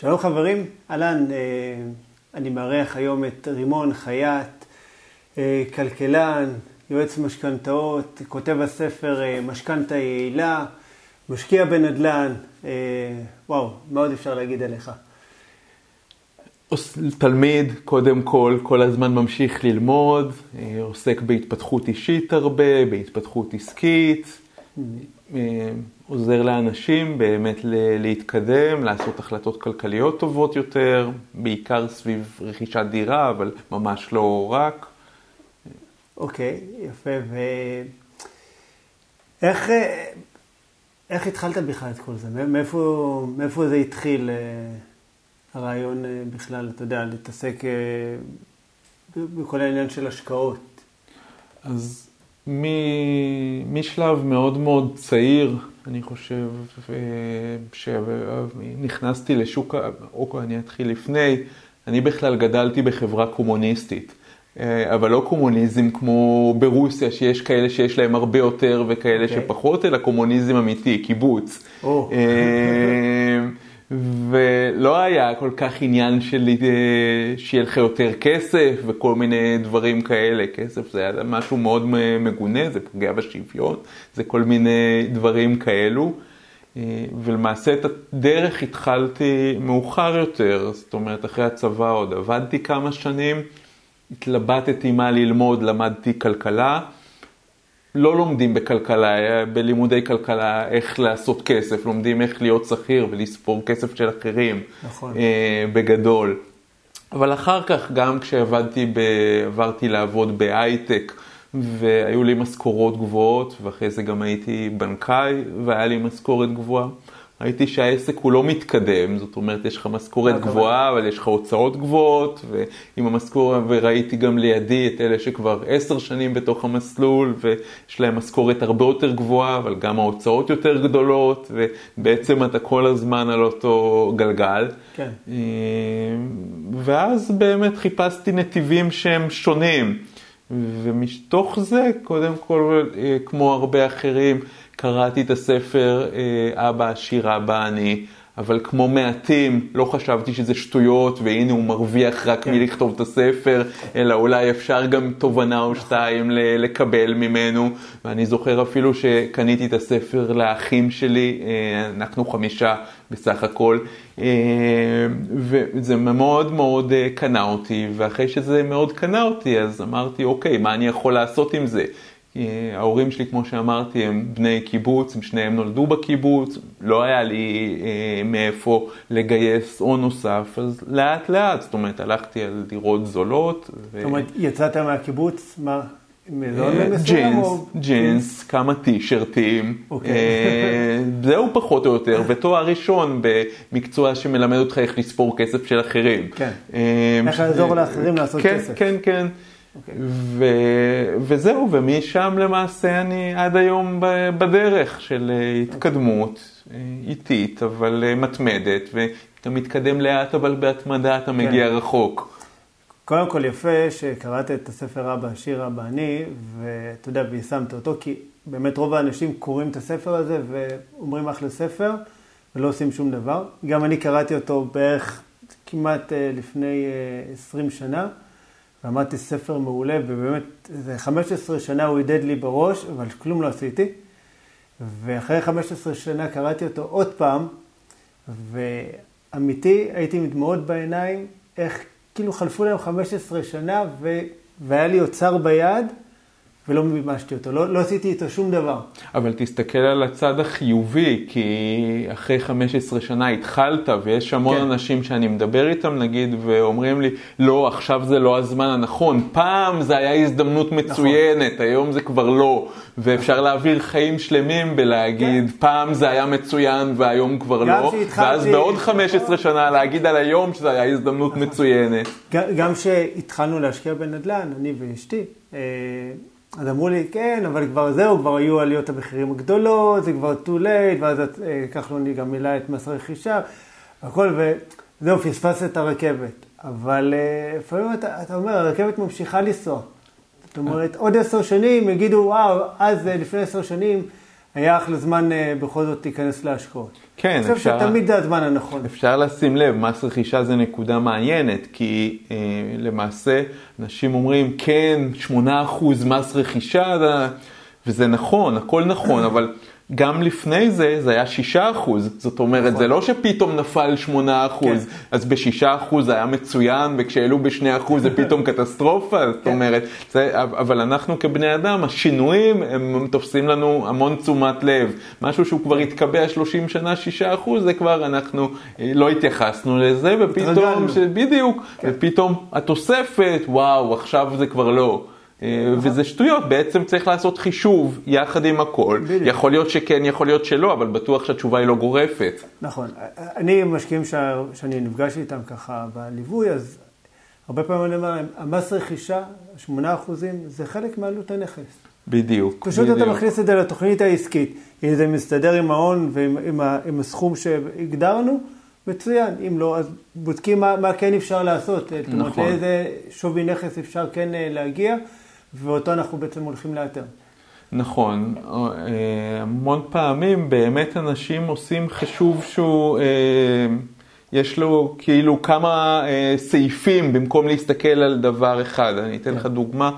שלום חברים, אהלן, אה, אני מארח היום את רימון חייט, אה, כלכלן, יועץ משכנתאות, כותב הספר אה, משכנתה יעילה, משקיע בנדל"ן, וואו, מה עוד אפשר להגיד עליך? תלמיד, קודם כל, כל הזמן ממשיך ללמוד, עוסק בהתפתחות אישית הרבה, בהתפתחות עסקית. אה, עוזר לאנשים באמת להתקדם, לעשות החלטות כלכליות טובות יותר, בעיקר סביב רכישת דירה, אבל ממש לא רק. אוקיי, okay, יפה. ואיך איך התחלת בכלל את כל זה? מאיפה, מאיפה זה התחיל, אה, הרעיון אה, בכלל, אתה יודע, להתעסק בכל העניין של השקעות? אז משלב מאוד מאוד צעיר, אני חושב, שנכנסתי לשוק, או אני אתחיל לפני, אני בכלל גדלתי בחברה קומוניסטית. אה, אבל לא קומוניזם כמו ברוסיה, שיש כאלה שיש להם הרבה יותר וכאלה okay. אוקיי. שפחות, אלא קומוניזם אמיתי, קיבוץ. Oh. ולא היה כל כך עניין של אה, שיהיה לך יותר כסף וכל מיני דברים כאלה. כסף זה היה משהו מאוד מגונה, זה פוגע בשוויון, זה כל מיני דברים כאלו. אה, ולמעשה את הדרך התחלתי מאוחר יותר, זאת אומרת אחרי הצבא עוד עבדתי כמה שנים, התלבטתי מה ללמוד, למדתי כלכלה. לא לומדים בכלכלה, בלימודי כלכלה איך לעשות כסף, לומדים איך להיות שכיר ולספור כסף של אחרים, נכון. אה, בגדול. אבל אחר כך, גם כשעבדתי, ב... עברתי לעבוד בהייטק, והיו לי משכורות גבוהות, ואחרי זה גם הייתי בנקאי, והיה לי משכורת גבוהה. ראיתי שהעסק הוא לא מתקדם, זאת אומרת, יש לך משכורת גבוהה, אבל יש לך הוצאות גבוהות, ועם המשכורת, וראיתי גם לידי את אלה שכבר עשר שנים בתוך המסלול, ויש להם משכורת הרבה יותר גבוהה, אבל גם ההוצאות יותר גדולות, ובעצם אתה כל הזמן על אותו גלגל. כן. אה, ואז באמת חיפשתי נתיבים שהם שונים. ומתוך זה, קודם כל, אה, כמו הרבה אחרים, קראתי את הספר אה, אבא עשיר אבא אני, אבל כמו מעטים, לא חשבתי שזה שטויות, והנה הוא מרוויח רק כן. מלכתוב את הספר, אלא אולי אפשר גם תובנה או שתיים לקבל ממנו. ואני זוכר אפילו שקניתי את הספר לאחים שלי, אה, אנחנו חמישה בסך הכל, אה, וזה מאוד מאוד קנה אותי, ואחרי שזה מאוד קנה אותי, אז אמרתי, אוקיי, מה אני יכול לעשות עם זה? ההורים שלי, כמו שאמרתי, הם בני קיבוץ, הם שניהם נולדו בקיבוץ, לא היה לי אה, מאיפה לגייס הון נוסף, אז לאט לאט, זאת אומרת, הלכתי על דירות זולות. ו... זאת אומרת, יצאת מהקיבוץ, מה? אה, ג'ינס, ג'ינס, כמה טישרטים, אוקיי. אה, זהו פחות או יותר, ותואר ראשון במקצוע שמלמד אותך איך לספור כסף של אחרים. כן, אה, איך לעזור לאחרים לעשות כן, כסף. כן, כן. Okay. אוקיי. ו... וזהו, ומשם למעשה אני עד היום בדרך של אה, התקדמות אה, איטית, אבל אה, מתמדת, ואתה מתקדם לאט, אבל בהתמדה אתה מגיע כן. רחוק. קודם כל יפה שקראת את הספר אבא עשיר אבא אני, ואתה יודע, ויישמת אותו, כי באמת רוב האנשים קוראים את הספר הזה ואומרים אחלה ספר, ולא עושים שום דבר. גם אני קראתי אותו בערך כמעט לפני 20 שנה. למדתי ספר מעולה, ובאמת, איזה 15 שנה הוא הדהד לי בראש, אבל כלום לא עשיתי. ואחרי 15 שנה קראתי אותו עוד פעם, ואמיתי, הייתי עם דמעות בעיניים, איך כאילו חלפו להם 15 שנה, ו... והיה לי אוצר ביד. ולא מימשתי אותו, לא, לא עשיתי איתו שום דבר. אבל תסתכל על הצד החיובי, כי אחרי 15 שנה התחלת, ויש המון כן. אנשים שאני מדבר איתם נגיד, ואומרים לי, לא, עכשיו זה לא הזמן הנכון, פעם זה היה הזדמנות נכון. מצוינת, נכון. היום זה כבר לא, ואפשר. להעביר חיים שלמים בלהגיד, כן. פעם זה היה מצוין והיום כבר לא. ואז בעוד 15 נכון. שנה להגיד על היום שזה היה הזדמנות נכון. מצוינת. גם כשהתחלנו להשקיע בנדל"ן, אני ואשתי, אה, אז אמרו לי, כן, אבל כבר זהו, כבר היו עליות המחירים הגדולות, זה כבר too late, ואז כחלוני גם מילא את מס הרכישה, הכל, וזהו, פספס את הרכבת. אבל אה, לפעמים אתה, אתה אומר, הרכבת ממשיכה לנסוע. זאת אומרת, עוד עשר שנים יגידו, וואו, אז אה, לפני עשר שנים היה אחלה זמן אה, בכל זאת להיכנס להשקעות. כן, אני חושב שתמיד זה הזמן הנכון. אפשר לשים לב, מס רכישה זה נקודה מעניינת, כי אה, למעשה אנשים אומרים, כן, 8% מס רכישה, זה- וזה נכון, הכל נכון, אבל גם לפני זה, זה היה 6%. זאת אומרת, זה לא שפתאום נפל 8%, כן. אז ב-6% זה היה מצוין, וכשהעלו ב-2% זה פתאום קטסטרופה, זאת כן. אומרת, זה, אבל אנחנו כבני אדם, השינויים הם תופסים לנו המון תשומת לב. משהו שהוא כבר התקבע 30 שנה, 6%, זה כבר אנחנו אה, לא התייחסנו לזה, ופתאום. ש... בדיוק, כן. ופתאום התוספת, וואו, עכשיו זה כבר לא. אה, וזה שטויות, בעצם צריך לעשות חישוב יחד עם הכל. בדיוק. יכול להיות שכן, יכול להיות שלא, אבל בטוח שהתשובה היא לא גורפת. נכון. אני, משקיעים שה- שאני נפגש איתם ככה בליווי, אז הרבה פעמים אני אומר המס רכישה, 8% זה חלק מעלות הנכס. בדיוק. פשוט אתה בדיוק. מכניס את זה לתוכנית העסקית. אם זה מסתדר עם ההון ועם עם ה- עם הסכום שהגדרנו, מצוין. אם לא, אז בודקים מה, מה כן אפשר לעשות. זאת אומרת, נכון. לאיזה שווי נכס אפשר כן אה, להגיע, ואותו אנחנו בעצם הולכים לאתר. נכון, אה, המון פעמים באמת אנשים עושים חישוב שהוא, אה, יש לו כאילו כמה אה, סעיפים במקום להסתכל על דבר אחד. אני אתן לך דוגמה,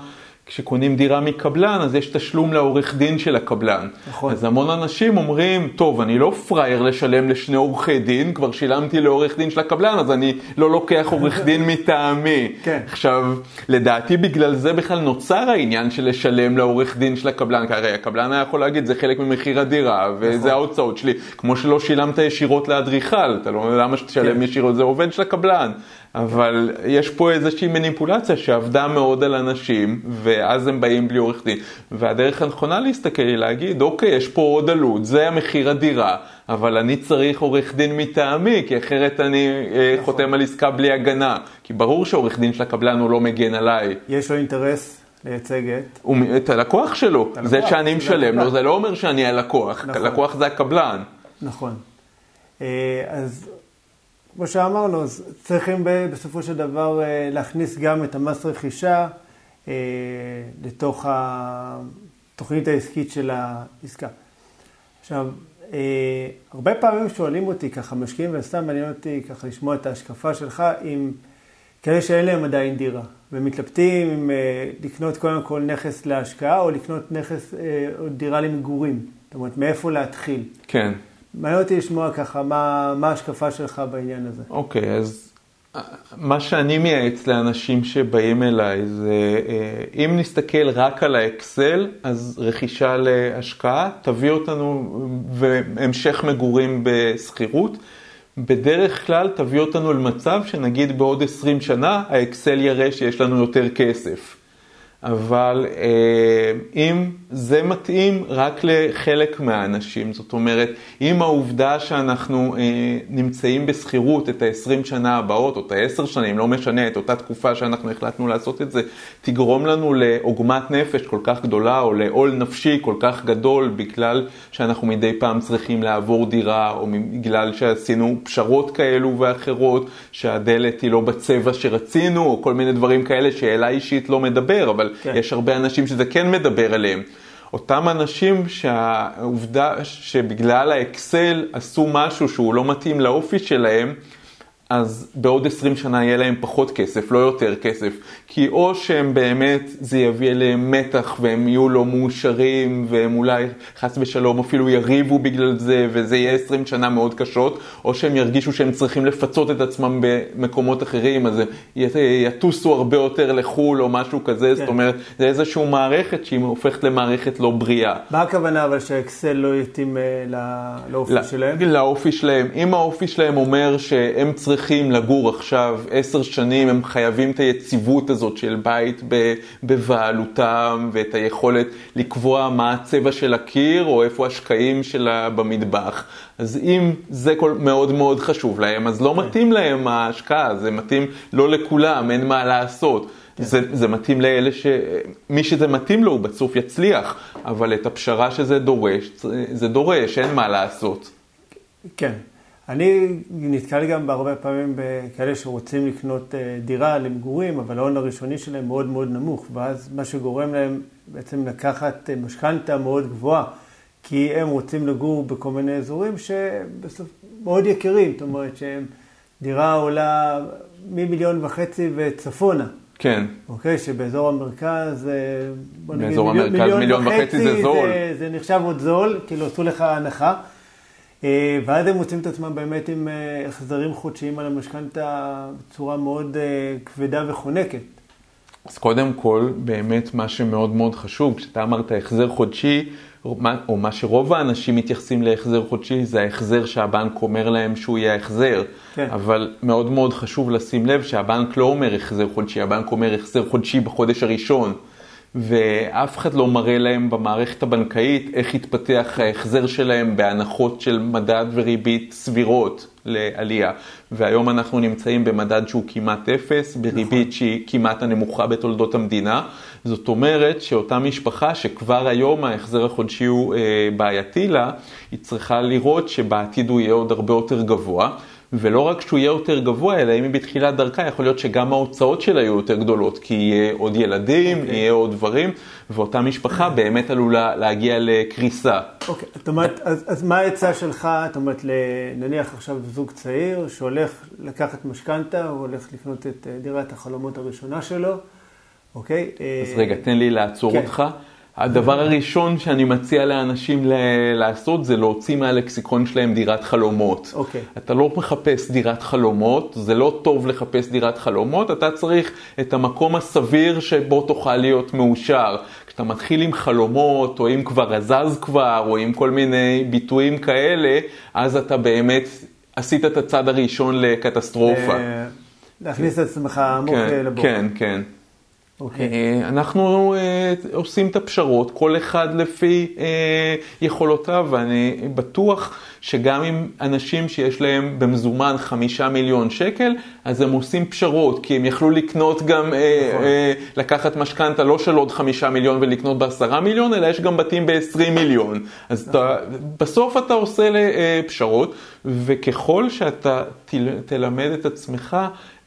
כשקונים דירה מקבלן, אז יש תשלום לעורך דין של הקבלן. נכון. אז המון אנשים אומרים, טוב, אני לא פראייר לשלם לשני עורכי דין, כבר שילמתי לעורך דין של הקבלן, אז אני לא לוקח עורך דין מטעמי. כן. עכשיו, לדעתי בגלל זה בכלל נוצר העניין של לשלם לעורך דין של הקבלן, כי הרי הקבלן היה יכול להגיד, זה חלק ממחיר הדירה, וזה נכון. ההוצאות שלי, כמו שלא שילמת ישירות לאדריכל, אתה לא למה שתשלם כן. ישירות, זה עובד של הקבלן. אבל יש פה איזושהי מניפולציה שעבדה מאוד על אנשים, ואז הם באים בלי עורך דין. והדרך הנכונה להסתכל היא להגיד, אוקיי, יש פה עוד עלות, זה המחיר הדירה, אבל אני צריך עורך דין מטעמי, כי אחרת אני אה, נכון. חותם על עסקה בלי הגנה. כי ברור שעורך דין של הקבלן הוא לא מגן עליי. יש לו אינטרס לייצג את... את הלקוח שלו, הלקוח, זה שאני משלם. לו, זה לא אומר שאני הלקוח, נכון. הלקוח זה הקבלן. נכון. אה, אז כמו שאמרנו, אז צריכים בסופו של דבר אה, להכניס גם את המס רכישה אה, לתוך התוכנית העסקית של העסקה. עכשיו, אה, הרבה פעמים שואלים אותי ככה, משקיעים, וסתם מעניין אותי ככה לשמוע את ההשקפה שלך עם כאלה שאין להם עדיין דירה, ומתלבטים אם לקנות קודם כל נכס להשקעה או לקנות נכס או דירה למגורים. זאת אומרת, מאיפה להתחיל. כן. מעניין אותי לשמוע ככה, מה, ההשקפה שלך בעניין הזה. אוקיי, אז אה, מה שאני מייעץ לאנשים שבאים אליי זה, אה, אם נסתכל רק על האקסל, אז רכישה להשקעה תביא אותנו והמשך מגורים בשכירות. בדרך כלל תביא אותנו למצב שנגיד בעוד 20 שנה האקסל יראה שיש לנו יותר כסף. אבל אה, אם זה מתאים רק לחלק מהאנשים, זאת אומרת, אם העובדה שאנחנו אה, נמצאים בשכירות את ה-20 שנה הבאות, או את ה-10 שנים, לא משנה, את אותה תקופה שאנחנו החלטנו לעשות את זה, תגרום לנו לעוגמת נפש כל כך גדולה, או לעול נפשי כל כך גדול, בגלל שאנחנו מדי פעם צריכים לעבור דירה, או בגלל שעשינו פשרות כאלו ואחרות, שהדלת היא לא בצבע שרצינו, או כל מיני דברים כאלה שאליי אישית לא מדבר, אבל כן. יש הרבה אנשים שזה כן מדבר אליהם. אותם אנשים שהעובדה שבגלל האקסל עשו משהו שהוא לא מתאים לאופי שלהם, אז בעוד 20 שנה יהיה להם פחות כסף, לא יותר כסף. כי או שהם באמת, זה יביא אליהם מתח והם יהיו לא מאושרים, והם אולי חס ושלום אפילו יריבו בגלל זה, וזה יהיה 20 שנה מאוד קשות, או שהם ירגישו שהם צריכים לפצות את עצמם במקומות אחרים, אז הם יטוסו הרבה יותר לחו"ל או משהו כזה, כן. זאת אומרת, זה איזושהי מערכת שהיא הופכת למערכת לא בריאה. מה הכוונה אבל שהאקסל לא יתאים אה, לאופי לא- שלהם? לאופי שלהם. אם האופי שלהם אומר שהם צריכים לגור עכשיו עשר שנים, הם חייבים את היציבות הזאת של בית בבעלותם ואת היכולת לקבוע מה הצבע של הקיר או איפה השקעים שלה במטבח. אז אם זה כל, מאוד מאוד חשוב להם, אז לא מתאים להם ההשקעה, זה מתאים לא לכולם, אין מה לעשות. זה, זה מתאים לאלה ש... מי שזה מתאים לו הוא בסוף יצליח, אבל את הפשרה שזה דורש, זה דורש, אין מה לעשות. כן. אני נתקל גם בהרבה פעמים בכאלה שרוצים לקנות אה, דירה למגורים, אבל ההון הראשוני שלהם מאוד מאוד נמוך, ואז מה שגורם להם בעצם לקחת אה, משכנתה מאוד גבוהה, כי הם רוצים לגור בכל מיני אזורים שמאוד יקרים, זאת אומרת שהם, דירה עולה ממיליון וחצי וצפונה. כן. אוקיי, שבאזור המרכז, אה, בוא נגיד, באזור מיליון, המרכז מיליון וחצי זה זול. זה, זה נחשב עוד זול, כאילו עשו לך הנחה. אה, ואז הם מוצאים את עצמם באמת עם אה, החזרים חודשיים על המשכנתה בצורה מאוד כבדה וחונקת. אז קודם כל, באמת מה שמאוד מאוד חשוב, כשאתה אמרת החזר חודשי, או מה שרוב האנשים מתייחסים להחזר חודשי, זה ההחזר שהבנק אומר להם שהוא יהיה החזר. כן. אבל מאוד מאוד חשוב לשים לב שהבנק לא אומר החזר חודשי, הבנק אומר החזר חודשי בחודש הראשון. ואף אחד לא מראה להם במערכת הבנקאית איך התפתח ההחזר שלהם בהנחות של מדד וריבית סבירות לעלייה. והיום אנחנו נמצאים במדד שהוא כמעט אפס, בריבית נכון. שהיא כמעט הנמוכה בתולדות המדינה. זאת אומרת שאותה משפחה שכבר היום ההחזר החודשי הוא אה, בעייתי לה, היא צריכה לראות שבעתיד הוא יהיה עוד הרבה יותר גבוה. ולא רק שהוא יהיה יותר גבוה, אלא אם היא בתחילת דרכה, יכול להיות שגם ההוצאות שלה יהיו יותר גדולות, כי יהיה עוד ילדים, okay. אוקיי. יהיה עוד דברים, ואותה משפחה באמת עלולה להגיע לקריסה. אוקיי, okay. זאת אומרת, אז, אז מה העצה שלך, זאת אומרת, נניח עכשיו זוג צעיר שהולך לקחת משכנתה, הוא הולך לקנות את אה, דירת החלומות הראשונה שלו, אוקיי? Okay? אז רגע, תן לי לעצור okay. כן. אותך. הדבר הראשון שאני מציע לאנשים לעשות זה להוציא מהלקסיקון שלהם דירת חלומות. אוקיי. Okay. אתה לא מחפש דירת חלומות, זה לא טוב לחפש דירת חלומות, אתה צריך את המקום הסביר שבו תוכל להיות מאושר. כשאתה מתחיל עם חלומות, או אם כבר הזז כבר, או עם כל מיני ביטויים כאלה, אז אתה באמת עשית את הצד הראשון לקטסטרופה. להכניס את עצמך עמוק כן, לבור. כן, כן. Okay. אוקיי. אה, אנחנו אה, עושים את הפשרות, כל אחד לפי אה, יכולותיו, ואני בטוח שגם עם אנשים שיש להם במזומן חמישה מיליון שקל, אז הם עושים פשרות, כי הם יכלו לקנות גם, נכון. לקחת משכנתה לא של עוד חמישה מיליון ולקנות בעשרה מיליון, אלא יש גם בתים בעשרים מיליון. אז נכון. אתה, בסוף אתה עושה פשרות, וככל שאתה תלמד את עצמך,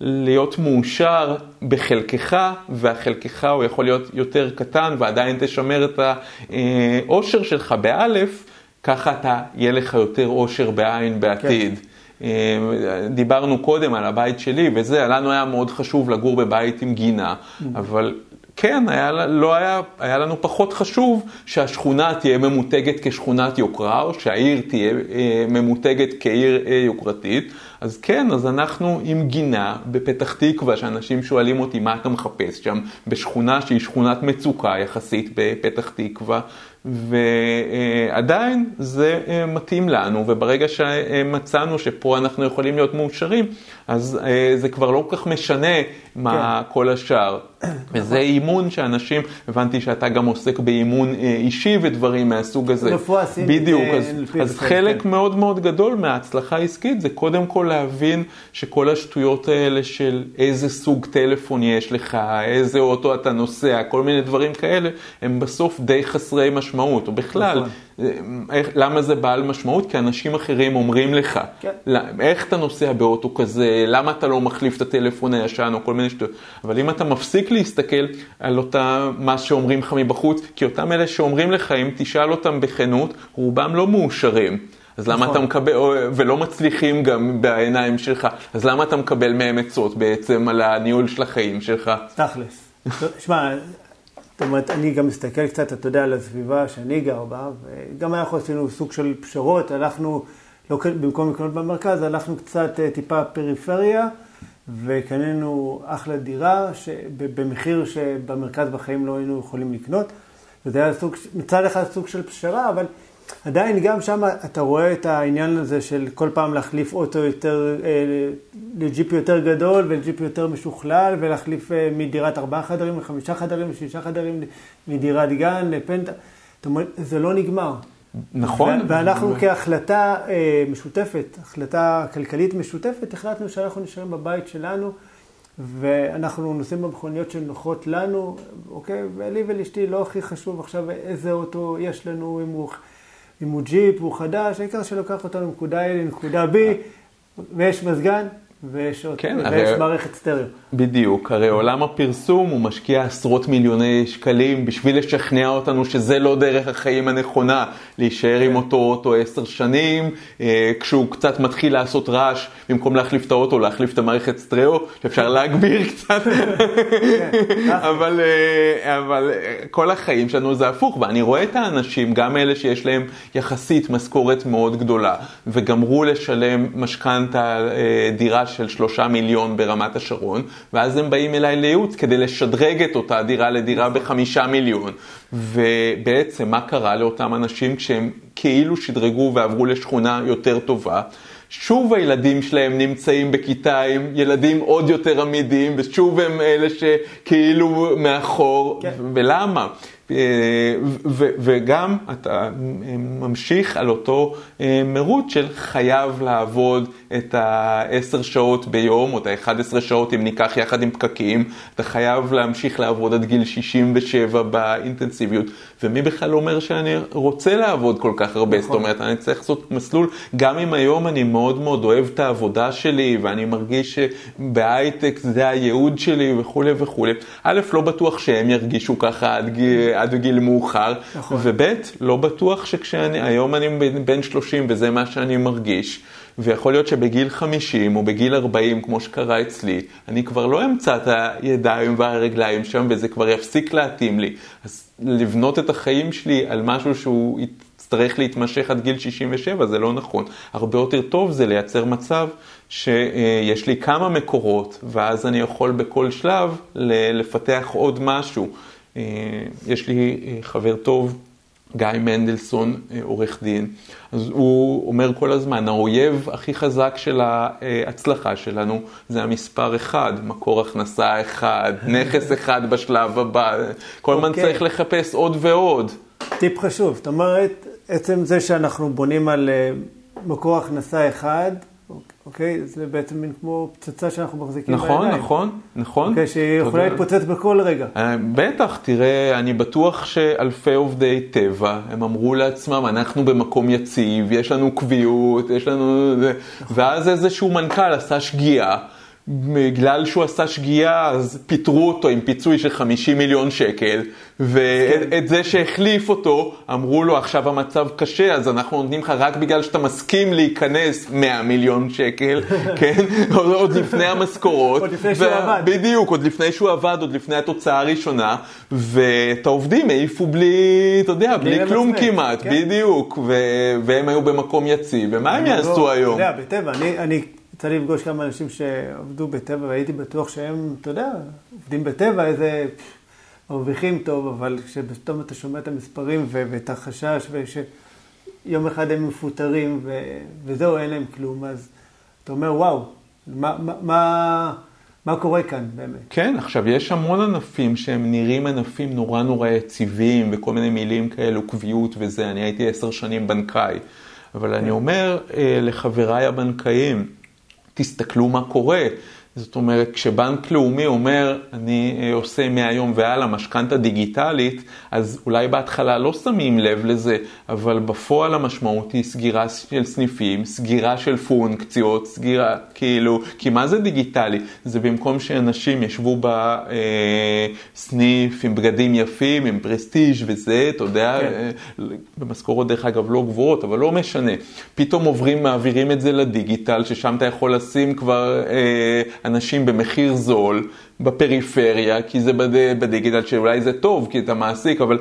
להיות מאושר בחלקך, והחלקך הוא יכול להיות יותר קטן ועדיין תשמר את האושר שלך באלף, ככה אתה, יהיה לך יותר אושר בעין בעתיד. כן. דיברנו קודם על הבית שלי וזה, לנו היה מאוד חשוב לגור בבית עם גינה, mm. אבל כן, היה, לא היה, היה לנו פחות חשוב שהשכונה תהיה ממותגת כשכונת יוקרה, או שהעיר תהיה אה, ממותגת כעיר אה, יוקרתית. אז כן, אז אנחנו עם גינה בפתח תקווה, שאנשים שואלים אותי מה אתה מחפש? שם, בשכונה שהיא שכונת מצוקה יחסית בפתח תקווה, ועדיין זה אה, מתאים לנו, וברגע שמצאנו שפה אנחנו יכולים להיות מאושרים, אז אה, זה כבר לא כל כך משנה מה כן. כל השאר. וזה אימון שאנשים, הבנתי שאתה גם עוסק באימון אה, אישי ודברים מהסוג הזה. רפואה סינית. בדיוק, אז, אז חלק כן. מאוד מאוד גדול מההצלחה העסקית זה קודם כל להבין שכל השטויות האלה של איזה סוג טלפון יש לך, איזה אוטו אתה נוסע, כל מיני דברים כאלה, הם בסוף די חסרי משמעות, או בכלל. נכון. איך, למה זה בעל משמעות? כי אנשים אחרים אומרים לך, כן. איך אתה נוסע באוטו כזה, למה אתה לא מחליף את הטלפון הישן או כל מיני שטויות. אבל אם אתה מפסיק להסתכל על אותה, מה שאומרים לך מבחוץ, כי אותם אלה שאומרים לך, אם תשאל אותם בכנות, רובם לא מאושרים. אז למה אתה נכון. מקבל, ולא מצליחים גם בעיניים שלך, אז למה אתה מקבל מהם עצות בעצם על הניהול של החיים שלך? תכלס. שמע, זאת אומרת, אני גם מסתכל קצת, אתה יודע, על הסביבה שאני גר בה, וגם אנחנו עשינו סוג של פשרות, הלכנו, לא, במקום לקנות במרכז, הלכנו קצת אה, טיפה פריפריה, וקנינו אחלה דירה, במחיר שבמרכז בחיים לא היינו יכולים לקנות. וזה היה סוג, מצד אחד סוג של פשרה, אבל עדיין גם שם אתה רואה את העניין הזה של כל פעם להחליף אוטו יותר, אה, לג'יפ יותר גדול ולג'יפ יותר משוכלל ולהחליף אה, מדירת ארבעה חדרים לחמישה חדרים לשישה חדרים, מדירת גן לפנטה. זה לא נגמר. נכון. ואנחנו כהחלטה אה, משותפת, החלטה כלכלית משותפת, החלטנו שאנחנו נשארים בבית שלנו. ואנחנו נוסעים במכוניות שנוחות לנו, אוקיי? ולי ולאשתי לא הכי חשוב עכשיו איזה אוטו יש לנו, אם הוא אם הוא ג'יפ והוא חדש, העיקר שלוקח אותנו מנקודה A לנקודה B, ויש מזגן, ויש, כן, ויש הרי- מערכת סטריאו. בדיוק, הרי עולם הפרסום הוא משקיע עשרות מיליוני שקלים בשביל לשכנע אותנו שזה לא דרך החיים הנכונה, להישאר עם אותו אוטו עשר שנים, אה, כשהוא קצת מתחיל לעשות רעש, במקום להחליף את האוטו, להחליף את המערכת סטריאו, שאפשר להגביר קצת, אבל, אה, אבל אה, כל החיים שלנו זה הפוך, ואני רואה את האנשים, גם אלה שיש להם יחסית משכורת מאוד גדולה, וגמרו לשלם משכנתה אה, דירה של שלושה מיליון ברמת השרון, ואז הם באים אליי לייעוץ כדי לשדרג את אותה דירה לדירה בחמישה מיליון. ובעצם מה קרה לאותם אנשים כשהם כאילו שדרגו ועברו לשכונה יותר טובה? שוב הילדים שלהם נמצאים בכיתה עם ילדים עוד יותר עמידים, ושוב הם אלה שכאילו מאחור, כן. ולמה? אה, ו- וגם אתה ממשיך על אותו אה, מרוץ של חייב לעבוד את ה-10 שעות ביום, או את ה-11 שעות אם ניקח יחד עם פקקים, אתה חייב להמשיך לעבוד עד גיל 67 באינטנסיביות, ומי בכלל אומר שאני רוצה לעבוד כל כך הרבה, זאת אומרת, אני צריך לעשות מסלול, גם אם היום אני מאוד מאוד אוהב את העבודה שלי, ואני מרגיש שבהייטק זה הייעוד שלי וכולי וכולי, א', לא בטוח שהם ירגישו ככה עד גיל, עד גיל מאוחר, נכון. וב', לא בטוח שכשאני, היום אני בן 30 וזה מה שאני מרגיש. ויכול להיות שבגיל 50 או בגיל 40, כמו שקרה אצלי, אני כבר לא אמצא את הידיים והרגליים שם וזה כבר יפסיק להתאים לי. אז לבנות את החיים שלי על משהו שהוא יצטרך להתמשך עד גיל 67 זה לא נכון. הרבה יותר טוב זה לייצר מצב שיש לי כמה מקורות ואז אני יכול בכל שלב לפתח עוד משהו. אה, יש לי חבר טוב, גיא מנדלסון, אה, עורך דין, אז הוא אומר כל הזמן, האויב הכי חזק של ההצלחה שלנו זה המספר אחד, מקור הכנסה אחד, נכס אחד בשלב הבא, כל הזמן אוקיי. צריך לחפש עוד ועוד. טיפ חשוב, זאת אומרת, עצם זה שאנחנו בונים על אה, מקור הכנסה אחד, אוקיי, זה בעצם מין כמו פצצה שאנחנו מחזיקים נכון, בידיים. נכון, נכון. אוקיי, שהיא אתה יכולה יודע. להתפוצץ בכל רגע. אה, בטח, תראה, אני בטוח שאלפי עובדי טבע, הם אמרו לעצמם, אנחנו במקום יציב, יש לנו קביעות, יש לנו... זה", ואז איזשהו מנכ"ל עשה שגיאה. בגלל שהוא עשה שגיאה, אז פיטרו אותו עם פיצוי של 50 מיליון שקל, ואת זה שהחליף אותו, אמרו לו, עכשיו המצב קשה, אז אנחנו נותנים לך רק בגלל שאתה מסכים להיכנס 100 מיליון שקל, כן? עוד לפני המשכורות. עוד לפני שהוא עבד. בדיוק, עוד לפני שהוא עבד, עוד לפני התוצאה הראשונה, ואת העובדים העיפו בלי, אתה יודע, בלי כלום למצמץ, כמעט, כן. בדיוק, והם היו במקום יציב, ומה הם יעשו לא- היום? אתה יודע, בטבע, אני, אני יצא לי לפגוש כמה אנשים שעבדו בטבע, והייתי בטוח שהם, אתה יודע, עובדים בטבע, איזה... מרוויחים טוב, אבל כשפתאום אתה שומע את המספרים ו- ואת החשש, ושיום אחד הם מפוטרים, ו- וזהו, אין להם כלום, אז אתה אומר, וואו, מה, מה, מה, מה קורה כאן באמת? כן, עכשיו יש המון ענפים שהם נראים ענפים נורא נורא יציבים וכל מיני מילים כאלו, קביעות וזה, אני הייתי עשר שנים בנקאי, אבל אני אומר אה, לחבריי הבנקאים, תסתכלו מה קורה. זאת אומרת, כשבנק לאומי אומר, אני אה, עושה מהיום והלאה משכנתה דיגיטלית, אז אולי בהתחלה לא שמים לב לזה, אבל בפועל המשמעות היא סגירה של סניפים, סגירה של פונקציות, סגירה, כאילו, כי מה זה דיגיטלי? זה במקום שאנשים ישבו בסניף עם בגדים יפים, עם פרסטיג' וזה, אתה יודע, כן. אה, במשכורות דרך אגב לא גבוהות, אבל לא משנה. פתאום עוברים, מעבירים את זה לדיגיטל, ששם אתה יכול לשים כבר אה, אנשים במחיר זול בפריפריה, כי זה בד... בדיגיטל, שאולי זה טוב, כי אתה מעסיק, אבל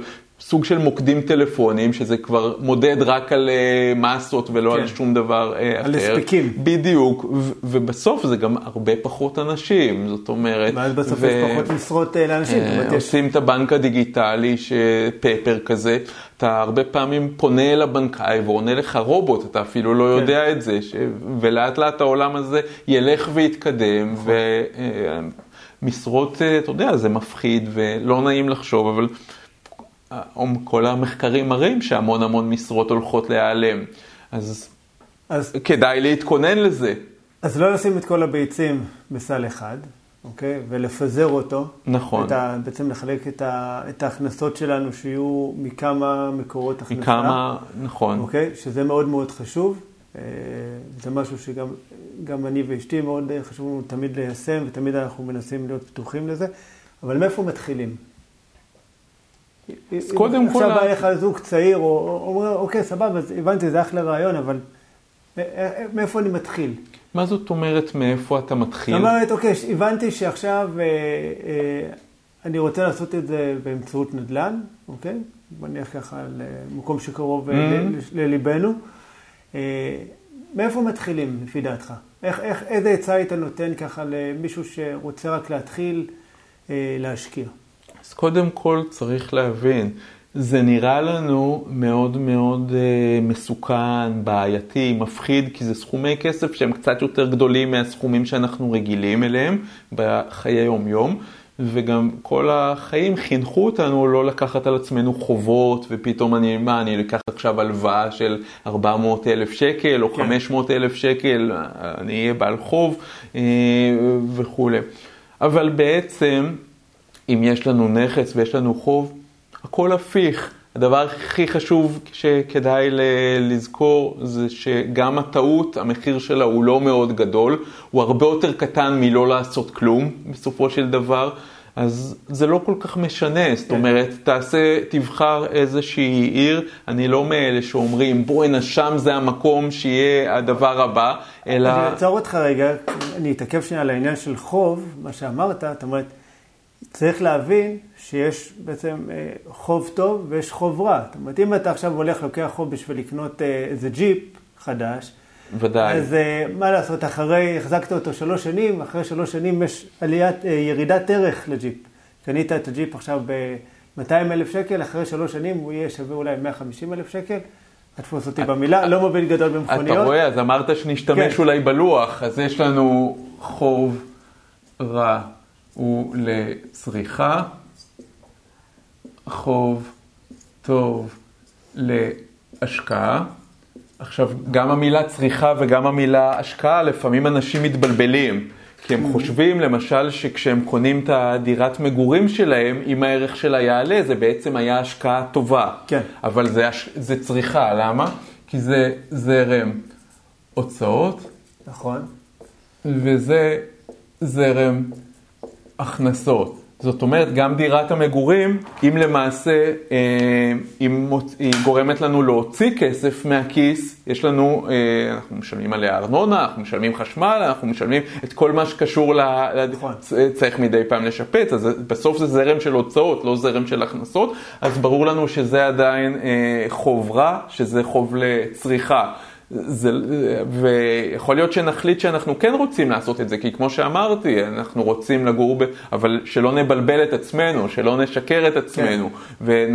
סוג של מוקדים טלפונים, שזה כבר מודד רק על אה, מסות ולא כן. על שום דבר אה, אחר. על הספקים. בדיוק, ו- ובסוף זה גם הרבה פחות אנשים, זאת אומרת. ואז בסוף ו- יש פחות משרות אה, לאנשים. יש- עושים את הבנק הדיגיטלי, פפר כזה, אתה הרבה פעמים פונה אל הבנקאי ועונה לך רובוט, אתה אפילו לא כן. יודע את זה, ש... ולאט לאט העולם הזה ילך ויתקדם, נכון. ומשרות, אתה יודע, זה מפחיד ולא נעים לחשוב, אבל כל המחקרים מראים שהמון המון משרות הולכות להיעלם, אז אז כדאי להתכונן לזה. אז לא לשים את כל הביצים בסל אחד, אוקיי? ולפזר אותו. נכון. ה, בעצם לחלק את, ה, את ההכנסות שלנו שיהיו מכמה מקורות הכנסה. מכמה, נכון. אוקיי? שזה מאוד מאוד חשוב. אה, זה משהו שגם גם אני ואשתי מאוד חשוב לנו תמיד ליישם, ותמיד אנחנו מנסים להיות פתוחים לזה, אבל מאיפה מתחילים? אז קודם כל... עכשיו בא לך זוג צעיר, או אומר, אוקיי, סבבה, הבנתי, זה אחלה רעיון, אבל מאיפה אני מתחיל? מה זאת אומרת מאיפה אתה מתחיל? זאת אומרת, אוקיי, הבנתי שעכשיו אה, אה, אני רוצה לעשות את זה באמצעות נדל"ן, אוקיי? נניח ככה למקום שקרוב mm-hmm. לליבנו. אה, מאיפה מתחילים, לפי דעתך? איך, איך, איזה עצה היית נותן ככה למישהו שרוצה רק להתחיל אה, להשקיע? אז קודם כל צריך להבין, זה נראה לנו מאוד מאוד אה, מסוכן, בעייתי, מפחיד, כי זה סכומי כסף שהם קצת יותר גדולים מהסכומים שאנחנו רגילים אליהם בחיי יום-יום. וגם כל החיים חינכו אותנו לא לקחת על עצמנו חובות, ופתאום אני, מה, אני אקח עכשיו הלוואה של 400 אלף שקל או כן. 500 אלף שקל, אני אהיה בעל חוב אה, וכולי. אבל בעצם, אם יש לנו נכס ויש לנו חוב, הכל הפיך. הדבר הכי חשוב שכדאי לזכור זה שגם הטעות, המחיר שלה הוא לא מאוד גדול, הוא הרבה יותר קטן מלא לעשות כלום בסופו של דבר. אז זה לא כל כך משנה, זאת כן. אומרת, תעשה, תבחר איזושהי עיר, אני לא מאלה שאומרים, בואנה, שם זה המקום שיהיה הדבר הבא, אלא... אני אעצור אותך רגע, אני אתעכב שנייה על העניין של חוב, מה שאמרת, זאת אומרת, צריך להבין שיש בעצם אה, חוב טוב ויש חוב רע. זאת אומרת, אם אתה עכשיו הולך, לוקח חוב בשביל לקנות אה, איזה ג'יפ חדש, ודאי. אז אה, מה לעשות, אחרי, החזקת אותו שלוש שנים, אחרי שלוש שנים יש עליית, ירידת ערך לג'יפ. קנית את הג'יפ עכשיו ב-200 אלף שקל, אחרי שלוש שנים הוא יהיה שווה אולי 150 אלף שקל. תתפוס אותי במילה, לא מוביל גדול במכוניות. אתה רואה, אז אמרת שנשתמש כן. אולי בלוח, אז יש לנו חוב רע. הוא לצריכה, חוב טוב להשקעה. עכשיו, גם המילה צריכה וגם המילה השקעה, לפעמים אנשים מתבלבלים. כי הם חושבים, למשל, שכשהם קונים את הדירת מגורים שלהם, אם הערך שלה יעלה, זה בעצם היה השקעה טובה. כן. אבל זה, זה צריכה, למה? כי זה זרם הוצאות. נכון. וזה זרם הכנסות. זאת אומרת, גם דירת המגורים, אם למעשה, אה, אם היא גורמת לנו להוציא כסף מהכיס, יש לנו, אה, אנחנו משלמים עליה ארנונה, אנחנו משלמים חשמל, אנחנו משלמים את כל מה שקשור ל... נכון. צריך מדי פעם לשפץ, אז בסוף זה זרם של הוצאות, לא זרם של הכנסות, אז ברור לנו שזה עדיין אה, חוב רע, שזה חוב לצריכה. זה, ויכול להיות שנחליט שאנחנו כן רוצים לעשות את זה, כי כמו שאמרתי, אנחנו רוצים לגור, ב, אבל שלא נבלבל את עצמנו, שלא נשקר את עצמנו, כן.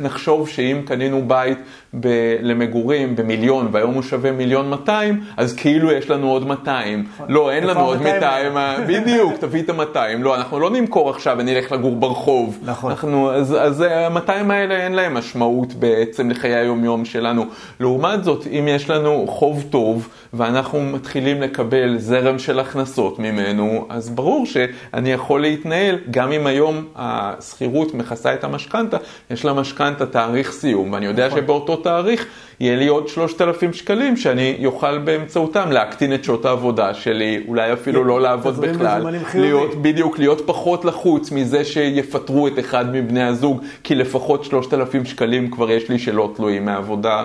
ונחשוב שאם קנינו בית ב, למגורים במיליון, והיום הוא שווה מיליון 200, אז כאילו יש לנו עוד 200. נכון. לא, אין לנו עוד 200, בדיוק, תביא את ה-200. לא, אנחנו לא נמכור עכשיו ונלך לגור ברחוב. נכון. אנחנו, אז, אז ה-200 האלה אין להם משמעות בעצם לחיי היום-יום שלנו. לעומת זאת, אם יש לנו חוב טוב ואנחנו מתחילים לקבל זרם של הכנסות ממנו, אז ברור שאני יכול להתנהל, גם אם היום השכירות מכסה את המשכנתה, יש למשכנתה תאריך סיום, ואני יודע נכון. שבאותו תאריך יהיה לי עוד 3,000 שקלים שאני יוכל באמצעותם להקטין את שעות העבודה שלי, אולי אפילו לא לעבוד בכלל, להיות, בדיוק, להיות פחות לחוץ מזה שיפטרו את אחד מבני הזוג, כי לפחות 3,000 שקלים כבר יש לי שלא תלויים מהעבודה.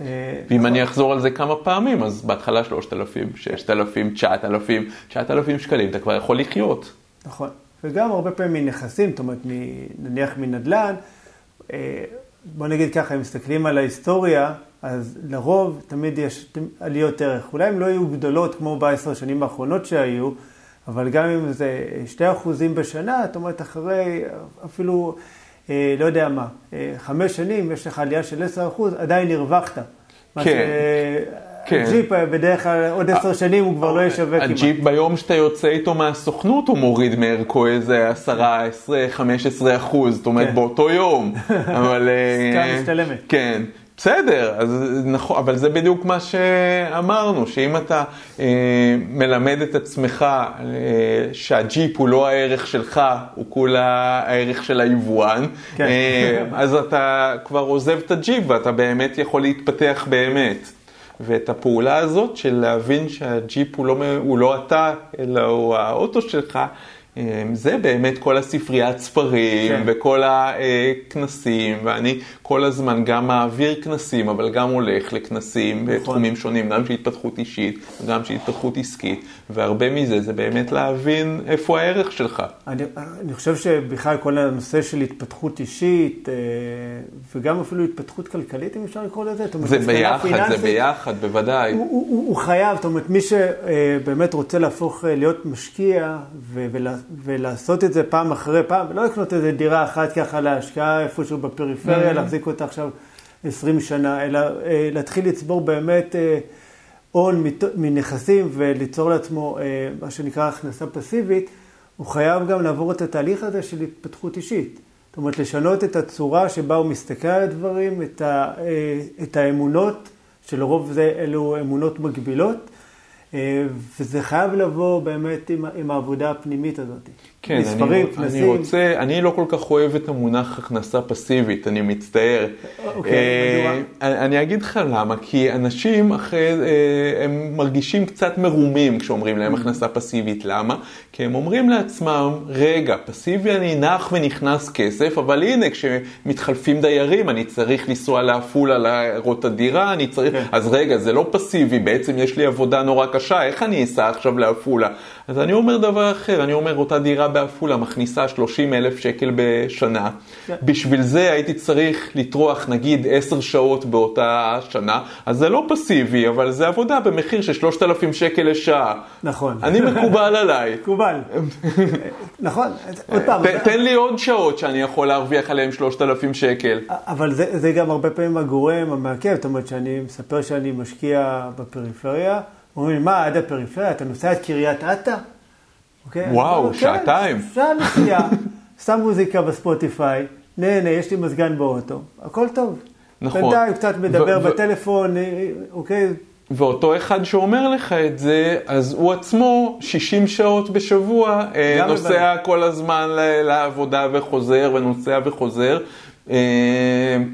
ואם. אני אחזור על זה כמה פעמים, אז בהתחלה 3,000, 6,000, 9,000, 9,000 שקלים, אתה כבר יכול לחיות. נכון, וגם הרבה פעמים מנכסים, זאת אומרת, נניח מנדל"ן, אה, בוא נגיד ככה, אם מסתכלים על ההיסטוריה, אז לרוב תמיד יש עליות ערך. אולי הן לא יהיו גדולות כמו בעשר שנים האחרונות שהיו, אבל גם אם זה 2% בשנה, זאת אומרת, אחרי אפילו... אה, לא יודע מה, אה, חמש שנים, יש לך עלייה של 10%, עדיין הרווחת. כן. כן. הג'יפ אה, בדרך כלל עוד עשר שנים הוא כבר לא ישווה כמעט. הג'יפ ביום שאתה יוצא איתו מהסוכנות הוא מוריד מערכו איזה עשרה, עשרה, חמש עשרה אחוז, זאת אומרת כן. באותו יום. אבל... עסקה משתלמת. כן. בסדר, אז נכון, אבל זה בדיוק מה שאמרנו, שאם אתה אה, מלמד את עצמך אה, שהג'יפ הוא לא הערך שלך, הוא כולה הערך של היבואן, כן. אה, אז אתה כבר עוזב את הג'יפ ואתה באמת יכול להתפתח באמת. ואת הפעולה הזאת של להבין שהג'יפ הוא לא, הוא לא אתה, אלא הוא האוטו שלך, זה באמת כל הספריית ספרים כן. וכל הכנסים, ואני כל הזמן גם מעביר כנסים, אבל גם הולך לכנסים נכון. בתחומים שונים, גם של התפתחות אישית, גם של התפתחות עסקית, והרבה מזה זה באמת להבין איפה הערך שלך. אני, אני חושב שבכלל כל הנושא של התפתחות אישית, אה, וגם אפילו התפתחות כלכלית, אם אפשר לקרוא לזה, זה ביחד, פיננסית, זה ביחד, בוודאי. הוא, הוא, הוא חייב, זאת אומרת, מי שבאמת רוצה להפוך אה, להיות משקיע ולה, ולעשות את זה פעם אחרי פעם, ולא לקנות איזה דירה אחת ככה להשקעה איפשהו בפריפריה, mm-hmm. להחזיק אותה עכשיו 20 שנה, אלא אה, להתחיל לצבור באמת הון מנכסים וליצור לעצמו מה שנקרא הכנסה פסיבית, הוא חייב גם לעבור את התהליך הזה של התפתחות אישית. זאת אומרת, לשנות את הצורה שבה הוא מסתכל על הדברים, את, ה, את האמונות, שלרוב זה אלו אמונות מגבילות, וזה חייב לבוא באמת עם, עם העבודה הפנימית הזאת. כן, מספרים, אני, כנסים. אני רוצה, אני לא כל כך אוהב את המונח הכנסה פסיבית, אני מצטער. אוקיי, אה, מדוע? אני אגיד לך למה, כי אנשים אחרי, אה, הם מרגישים קצת מרומים כשאומרים להם הכנסה פסיבית, למה? כי הם אומרים לעצמם, רגע, פסיבי אני נח ונכנס כסף, אבל הנה, כשמתחלפים דיירים, אני צריך לנסוע לעפולה להראות את הדירה, אני צריך, כן. אז רגע, זה לא פסיבי, בעצם יש לי עבודה נורא קשה, איך אני אסע עכשיו לעפולה? אז אני אומר דבר אחר, אני אומר, אותה דירה בעפולה מכניסה 30 אלף שקל בשנה. כן. בשביל זה הייתי צריך לטרוח נגיד 10 שעות באותה שנה, אז זה לא פסיבי, אבל זה עבודה במחיר של 3,000 שקל לשעה. נכון. אני מקובל עליי. מקובל. נכון, עוד פעם. תן לי עוד שעות שאני יכול להרוויח עליהן 3,000 שקל. אבל זה, זה גם הרבה פעמים הגורם המעכב, זאת אומרת שאני מספר שאני משקיע בפריפריה. אומרים לי, מה, עד הפריפריה? אתה נוסע עד קריית אתא? אוקיי? וואו, כן, שעתיים. שעה נסיעה, שם מוזיקה בספוטיפיי, נהנה, יש לי מזגן באוטו, הכל טוב. נכון. בינתיים קצת מדבר בטלפון, אה, אוקיי? ואותו אחד שאומר לך את זה, אז הוא עצמו 60 שעות בשבוע אה, נוסע כל הזמן לעבודה וחוזר, ונוסע וחוזר,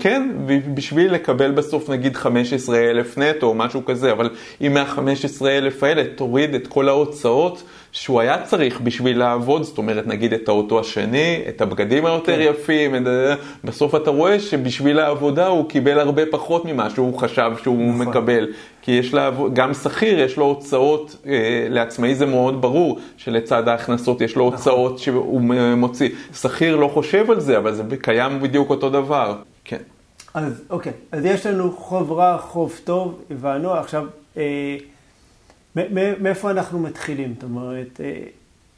כן, בשביל לקבל בסוף נגיד 15 אלף נטו או משהו כזה, אבל אם מה-15 אלף האלה תוריד את כל ההוצאות שהוא היה צריך בשביל לעבוד, זאת אומרת נגיד את האוטו השני, את הבגדים היותר כן. יפים, בסוף אתה רואה שבשביל העבודה הוא קיבל הרבה פחות ממה שהוא חשב שהוא נכון. מקבל. כי יש לה, גם שכיר יש לו הוצאות, אה, לעצמאי זה מאוד ברור שלצד ההכנסות יש לו נכון. הוצאות שהוא מוציא. שכיר לא חושב על זה, אבל זה קיים בדיוק אותו דבר. כן. אז אוקיי, אז יש לנו חוב רע, חוב טוב, הבנו. עכשיו, אה, מאיפה אנחנו מתחילים? זאת אומרת, אה,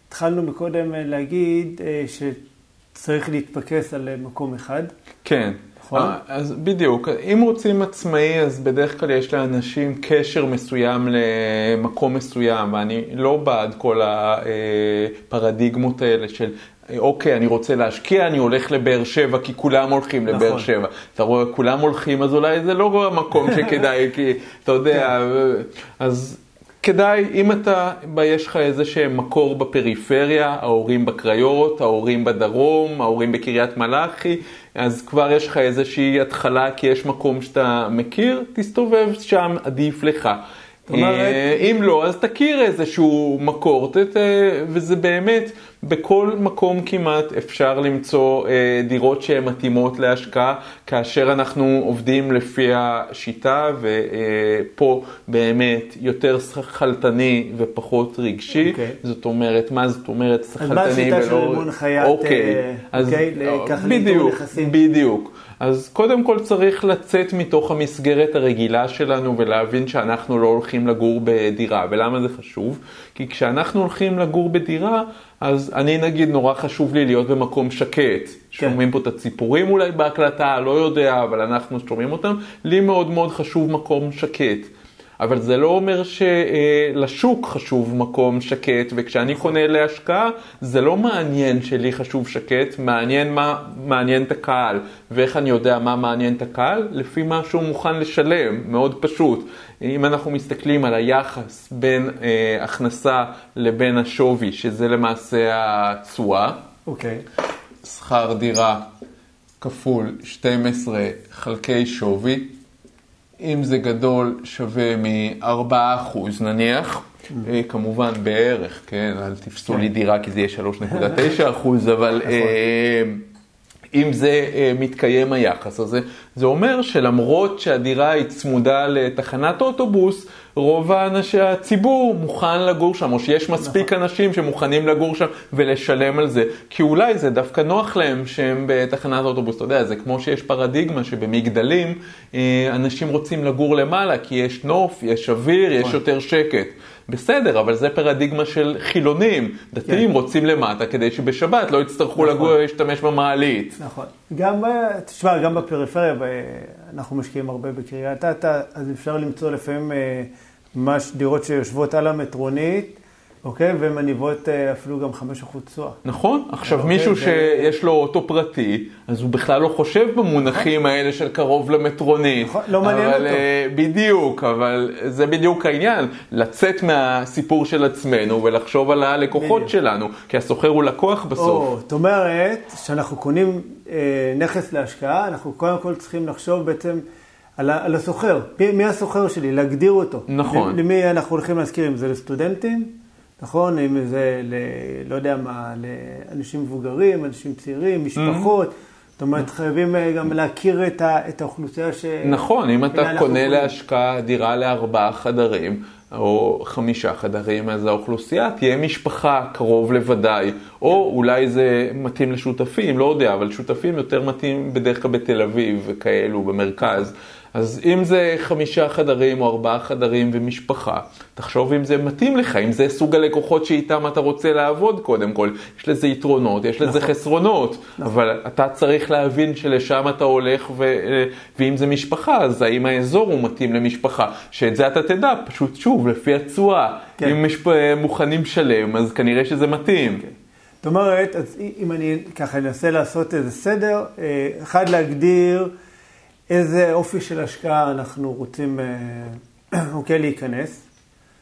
התחלנו מקודם להגיד אה, שצריך להתפקס על מקום אחד. כן. נכון? אה, אז בדיוק, אם רוצים עצמאי, אז בדרך כלל יש לאנשים קשר מסוים למקום מסוים, ואני לא בעד כל הפרדיגמות האלה של אוקיי, אני רוצה להשקיע, אני הולך לבאר שבע, כי כולם הולכים נכון. לבאר שבע. אתה רואה, כולם הולכים, אז אולי זה לא המקום שכדאי, כי אתה יודע, כן. אז כדאי, אם אתה, יש לך איזה שהם מקור בפריפריה, ההורים בקריות, ההורים בדרום, ההורים בקריית מלאכי, אז כבר יש לך איזושהי התחלה, כי יש מקום שאתה מכיר, תסתובב שם, עדיף לך. אומרת... אה, אם לא, אז תכיר איזשהו מקור, וזה באמת, בכל מקום כמעט אפשר למצוא אה, דירות שהן מתאימות להשקעה, כאשר אנחנו עובדים לפי השיטה, ופה באמת יותר שכלתני ופחות רגשי. Okay. אוקיי. זאת אומרת, מה זאת אומרת שכלתני ולא... אז מה השיטה של ארגון חייט, אוקיי, אה, אז... אוקיי? ככה בדיוק, בדיוק. אז קודם כל צריך לצאת מתוך המסגרת הרגילה שלנו ולהבין שאנחנו לא הולכים לגור בדירה. ולמה זה חשוב? כי כשאנחנו הולכים לגור בדירה, אז אני נגיד נורא חשוב לי להיות במקום שקט. כן. שומעים פה את הציפורים אולי בהקלטה, לא יודע, אבל אנחנו שומעים אותם. לי מאוד מאוד חשוב מקום שקט. אבל זה לא אומר שלשוק חשוב מקום שקט, וכשאני קונה להשקעה, זה לא מעניין שלי חשוב שקט, מעניין מה מעניין את הקהל. ואיך אני יודע מה מעניין את הקהל? לפי מה שהוא מוכן לשלם, מאוד פשוט. אם אנחנו מסתכלים על היחס בין אה, הכנסה לבין השווי, שזה למעשה התשואה, אוקיי. Okay. שכר דירה כפול 12 חלקי שווי, אם זה גדול שווה מ-4% נניח, אה, כמובן בערך, כן, אל תפסו לי דירה כי זה יהיה 3.9%, אבל נכון. אה, אם זה אה, מתקיים היחס הזה, זה אומר שלמרות שהדירה היא צמודה לתחנת אוטובוס, רוב האנשי הציבור מוכן לגור שם, או שיש מספיק אנשים שמוכנים לגור שם ולשלם על זה, כי אולי זה דווקא נוח להם שהם בתחנת אוטובוס, אתה יודע, זה כמו שיש פרדיגמה שבמגדלים אה, אנשים רוצים לגור למעלה, כי יש נוף, יש אוויר, יש יותר שקט. בסדר, אבל זה פרדיגמה של חילונים. דתיים כן. רוצים למטה כדי שבשבת לא יצטרכו נכון. לגור, להשתמש במעלית. נכון. גם, תשמע, גם בפריפריה, אנחנו משקיעים הרבה בקריית אתא, אז אפשר למצוא לפעמים אה, דירות שיושבות על המטרונית, אוקיי? ומניבות אה, אפילו גם 5% תשואה. נכון? עכשיו אוקיי, מישהו זה- שיש לו אוטו פרטי, אז הוא בכלל לא חושב במונחים האלה של קרוב למטרונית. נכון, לא מעניין אבל, אותו. אה, בדיוק, אבל זה בדיוק העניין, לצאת מהסיפור של עצמנו ולחשוב על הלקוחות בדיוק. שלנו, כי הסוחר הוא לקוח בסוף. או, זאת אומרת, כשאנחנו קונים אה, נכס להשקעה, אנחנו קודם כל צריכים לחשוב בעצם על, הסוחר. מי, מי הסוחר שלי? להגדיר אותו. נכון. למי אנחנו הולכים להזכיר, אם זה לסטודנטים, נכון? אם זה, ל, לא יודע מה, לאנשים מבוגרים, אנשים צעירים, משפחות. זאת אומרת, חייבים אה, גם להכיר את, ה, את האוכלוסייה ש... נכון, אם אתה קונה. להשקעה דירה לארבעה חדרים, או חמישה חדרים, אז האוכלוסייה תהיה משפחה קרוב לוודאי, או אולי זה מתאים לשותפים, לא יודע, אבל שותפים יותר מתאים בדרך כלל בתל אביב וכאלו, במרכז. אז אם זה חמישה חדרים או ארבעה חדרים ומשפחה, תחשוב אם זה מתאים לך, אם זה סוג הלקוחות שאיתם אתה רוצה לעבוד קודם כל. יש לזה יתרונות, יש לזה חסרונות, אבל אתה צריך להבין שלשם אתה הולך, ו... ואם זה משפחה, אז האם האזור הוא מתאים למשפחה, שאת זה אתה תדע, פשוט שוב, לפי התשואה. כן. אם משפ... מוכנים שלם, אז כנראה שזה מתאים. זאת אומרת, אז אם אני ככה אנסה לעשות איזה סדר, אה, אחד להגדיר איזה אופי של השקעה אנחנו רוצים, אה, אוקיי, להיכנס.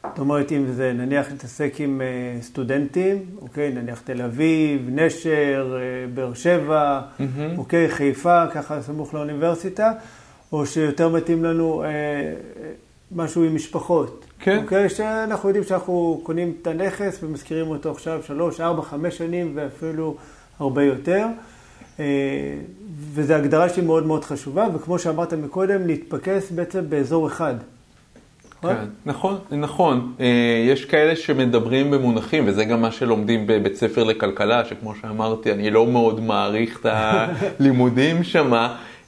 זאת אומרת, אם זה נניח להתעסק עם אה, סטודנטים, אוקיי, נניח תל אביב, נשר, אה, באר שבע, אוקיי, חיפה, ככה סמוך לאוניברסיטה, או שיותר מתאים לנו אה, משהו עם משפחות. כן. אוקיי, שאנחנו יודעים שאנחנו קונים את הנכס ומשכירים אותו עכשיו שלוש, ארבע, חמש שנים ואפילו הרבה יותר. אה, וזו הגדרה שהיא מאוד מאוד חשובה, וכמו שאמרת מקודם, להתפקס בעצם באזור אחד. נכון? כן, נכון, נכון. אה, יש כאלה שמדברים במונחים, וזה גם מה שלומדים בבית ספר לכלכלה, שכמו שאמרתי, אני לא מאוד מעריך את הלימודים שם.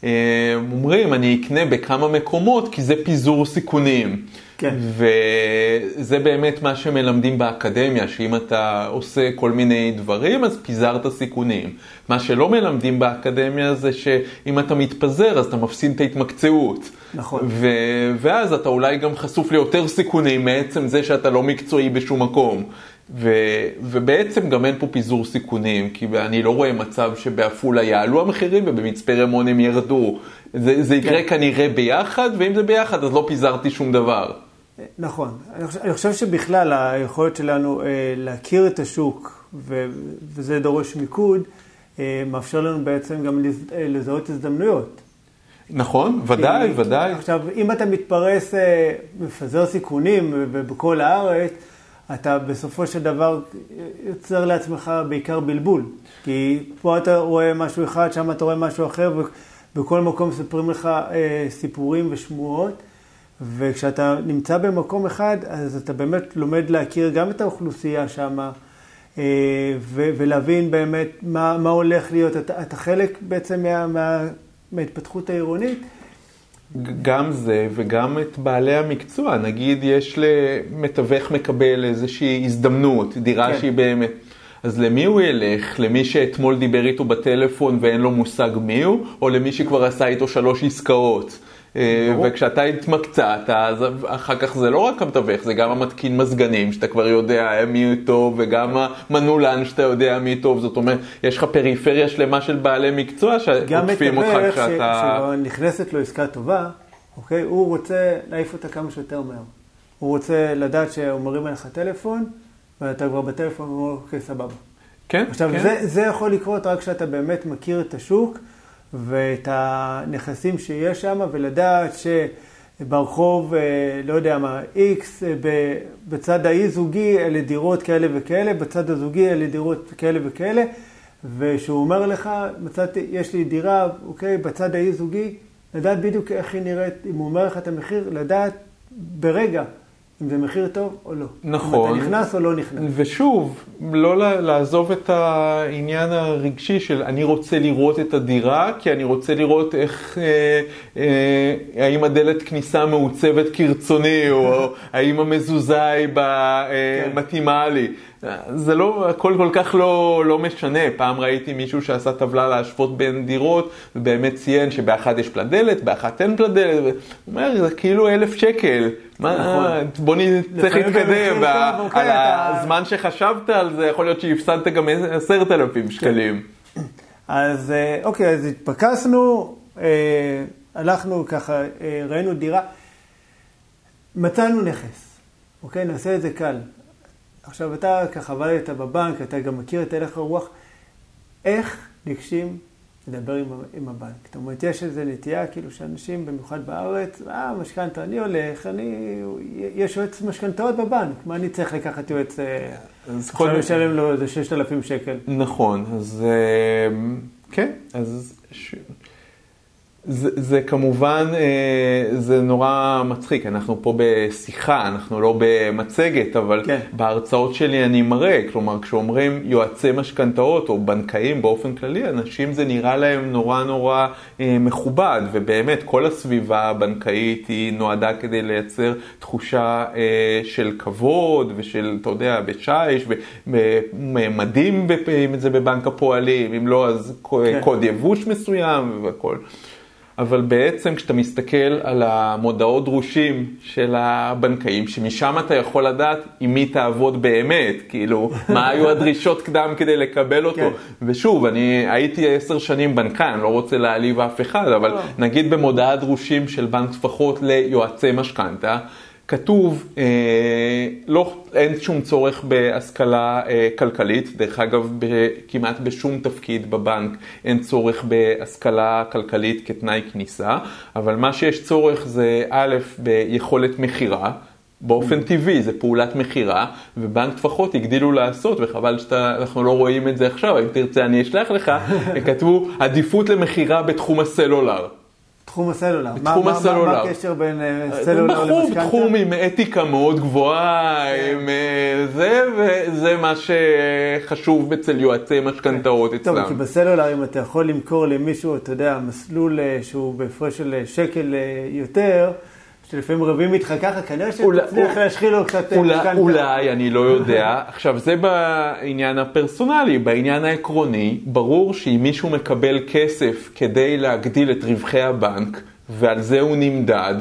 אה, אומרים, אני אקנה בכמה מקומות, כי זה פיזור סיכונים. כן. וזה באמת מה שמלמדים באקדמיה, שאם אתה עושה כל מיני דברים, אז פיזרת סיכונים. מה שלא מלמדים באקדמיה זה שאם אתה מתפזר, אז אתה מפסיד את ההתמקצעות. נכון. ו- ואז אתה אולי גם חשוף ליותר סיכונים מעצם זה שאתה לא מקצועי בשום מקום. ו- ובעצם גם אין פה פיזור סיכונים, כי אני לא רואה מצב שבעפולה יעלו המחירים ובמצפה רמון הם ירדו. זה, זה יקרה כן. כנראה ביחד, ואם זה ביחד אז לא פיזרתי שום דבר. נכון. אני חושב, אני חושב שבכלל היכולת שלנו אה, להכיר את השוק, ו, וזה דורש מיקוד, אה, מאפשר לנו בעצם גם אה, לזהות הזדמנויות. נכון, ודאי, כי- ודאי. עכשיו, אם אתה מתפרס, מפזר סיכונים ובכל הארץ, אתה בסופו של דבר יוצר לעצמך בעיקר בלבול. כי פה אתה רואה משהו אחד, שם אתה רואה משהו אחר, ובכל מקום מספרים לך אה, סיפורים ושמועות. וכשאתה נמצא במקום אחד, אז אתה באמת לומד להכיר גם את האוכלוסייה שם, אה, ולהבין באמת מה, מה הולך להיות. אתה, אתה חלק בעצם מה, מה, מההתפתחות העירונית. גם זה וגם את בעלי המקצוע. נגיד יש למתווך מקבל איזושהי הזדמנות, דירה כן. שהיא באמת. אז למי הוא ילך? למי שאתמול דיבר איתו בטלפון ואין לו מושג מי הוא? או למי שכבר עשה איתו שלוש עסקאות? אה. וכשאתה התמקצעת, אז אחר כך זה לא רק המתווך, זה גם המתקין מזגנים, שאתה כבר יודע מי טוב, וגם המנעולן שאתה יודע מי טוב. זאת אומרת, יש לך פריפריה שלמה של בעלי מקצוע גם שעוטפים אותך מתווך כשאתה... שכבר נכנסת לו עסקה טובה, אוקיי? הוא רוצה להעיף אותה כמה שיותר מהר. הוא רוצה לדעת שהוא מרים עליך טלפון, ואתה כבר בטלפון, הוא אומר, אוקיי, סבבה. כן, עכשיו, כן. זה, זה יכול לקרות רק כשאתה באמת מכיר את השוק ואת הנכסים שיש שם, ולדעת ברחוב, אה, לא יודע מה, X, אה, בצד האי-זוגי אלה דירות כאלה וכאלה, בצד הזוגי אלה דירות כאלה וכאלה, ושהוא אומר לך, מצאתי, יש לי דירה, אוקיי, בצד האי-זוגי, לדעת בדיוק איך היא נראית, אם הוא אומר לך את המחיר, לדעת ברגע אם זה מחיר טוב או לא. נכון. אם אתה נכנס או לא נכנס. ושוב, לא לעזוב את העניין הרגשי של אני רוצה לראות את הדירה, כי אני רוצה לראות איך, אה, אה, האם הדלת כניסה מעוצבת כרצוני, או האם המזוזה היא אה, כן. מתאימה לי. זה לא, הכל כל כך לא, לא משנה. פעם ראיתי מישהו שעשה טבלה להשוות בין דירות, ובאמת ציין שבאחת יש פלדלת, באחת אין פלדלת, הוא אומר, זה כאילו אלף שקל. מה, נכון. בוא נצטרך להתקדם, על הזמן שחשבת על זה, יכול להיות שהפסדת גם עשרת אלפים כן. שקלים. אז אה, אוקיי, אז התפקסנו, אה, הלכנו ככה, אה, ראינו דירה, מצאנו נכס, אוקיי, נעשה את זה קל. עכשיו, אתה ככה עבדת בבנק, אתה גם מכיר את הלך הרוח, איך ניגשים לדבר עם, עם הבנק? זאת אומרת, יש איזו נטייה, כאילו, שאנשים, במיוחד בארץ, אה, משכנתה, אני הולך, אני, יש יועץ משכנתאות בבנק, מה אני צריך לקחת יועץ, אה, עכשיו כל... לשלם לו איזה 6,000 שקל? נכון, אז אה, כן, אז... ש... זה, זה כמובן, אה, זה נורא מצחיק, אנחנו פה בשיחה, אנחנו לא במצגת, אבל כן. בהרצאות שלי אני מראה, כלומר כשאומרים יועצי משכנתאות או בנקאים באופן כללי, אנשים זה נראה להם נורא נורא אה, מכובד, ובאמת כל הסביבה הבנקאית היא נועדה כדי לייצר תחושה אה, של כבוד ושל, אתה יודע, בשיש, במדים, אם זה בבנק הפועלים, אם לא אז כן. קוד יבוש מסוים והכל. אבל בעצם כשאתה מסתכל על המודעות דרושים של הבנקאים, שמשם אתה יכול לדעת עם מי תעבוד באמת, כאילו, מה היו הדרישות קדם כדי לקבל אותו. כן. ושוב, אני הייתי עשר שנים בנקאי, אני לא רוצה להעליב אף אחד, אבל לא. נגיד במודעת דרושים של בנק טפחות ליועצי משכנתה, כתוב, אה, לא, אין שום צורך בהשכלה אה, כלכלית, דרך אגב, ב, כמעט בשום תפקיד בבנק אין צורך בהשכלה כלכלית כתנאי כניסה, אבל מה שיש צורך זה א', ביכולת מכירה. באופן טבעי, זה פעולת מכירה, ובנק טפחות הגדילו לעשות, וחבל שאנחנו לא רואים את זה עכשיו, אם תרצה אני אשלח לך, כתבו עדיפות למכירה בתחום הסלולר. תחום הסלולר. בתחום מה, הסלולר. מה, מה הקשר בין אה, סלולר למשכנתה? תחום עם אתיקה מאוד גבוהה, כן. עם אה, זה, וזה מה שחשוב אצל יועצי משכנתאות אצלם. טוב, כי בסלולר אם אתה יכול למכור למישהו, אתה יודע, מסלול אה, שהוא בהפרש של שקל יותר, שלפעמים רבים איתך ככה, כנראה שתצליח להשחיל לו קצת משכנתה. אולי, אני לא יודע. עכשיו, זה בעניין הפרסונלי. בעניין העקרוני, ברור שאם מישהו מקבל כסף כדי להגדיל את רווחי הבנק, ועל זה הוא נמדד,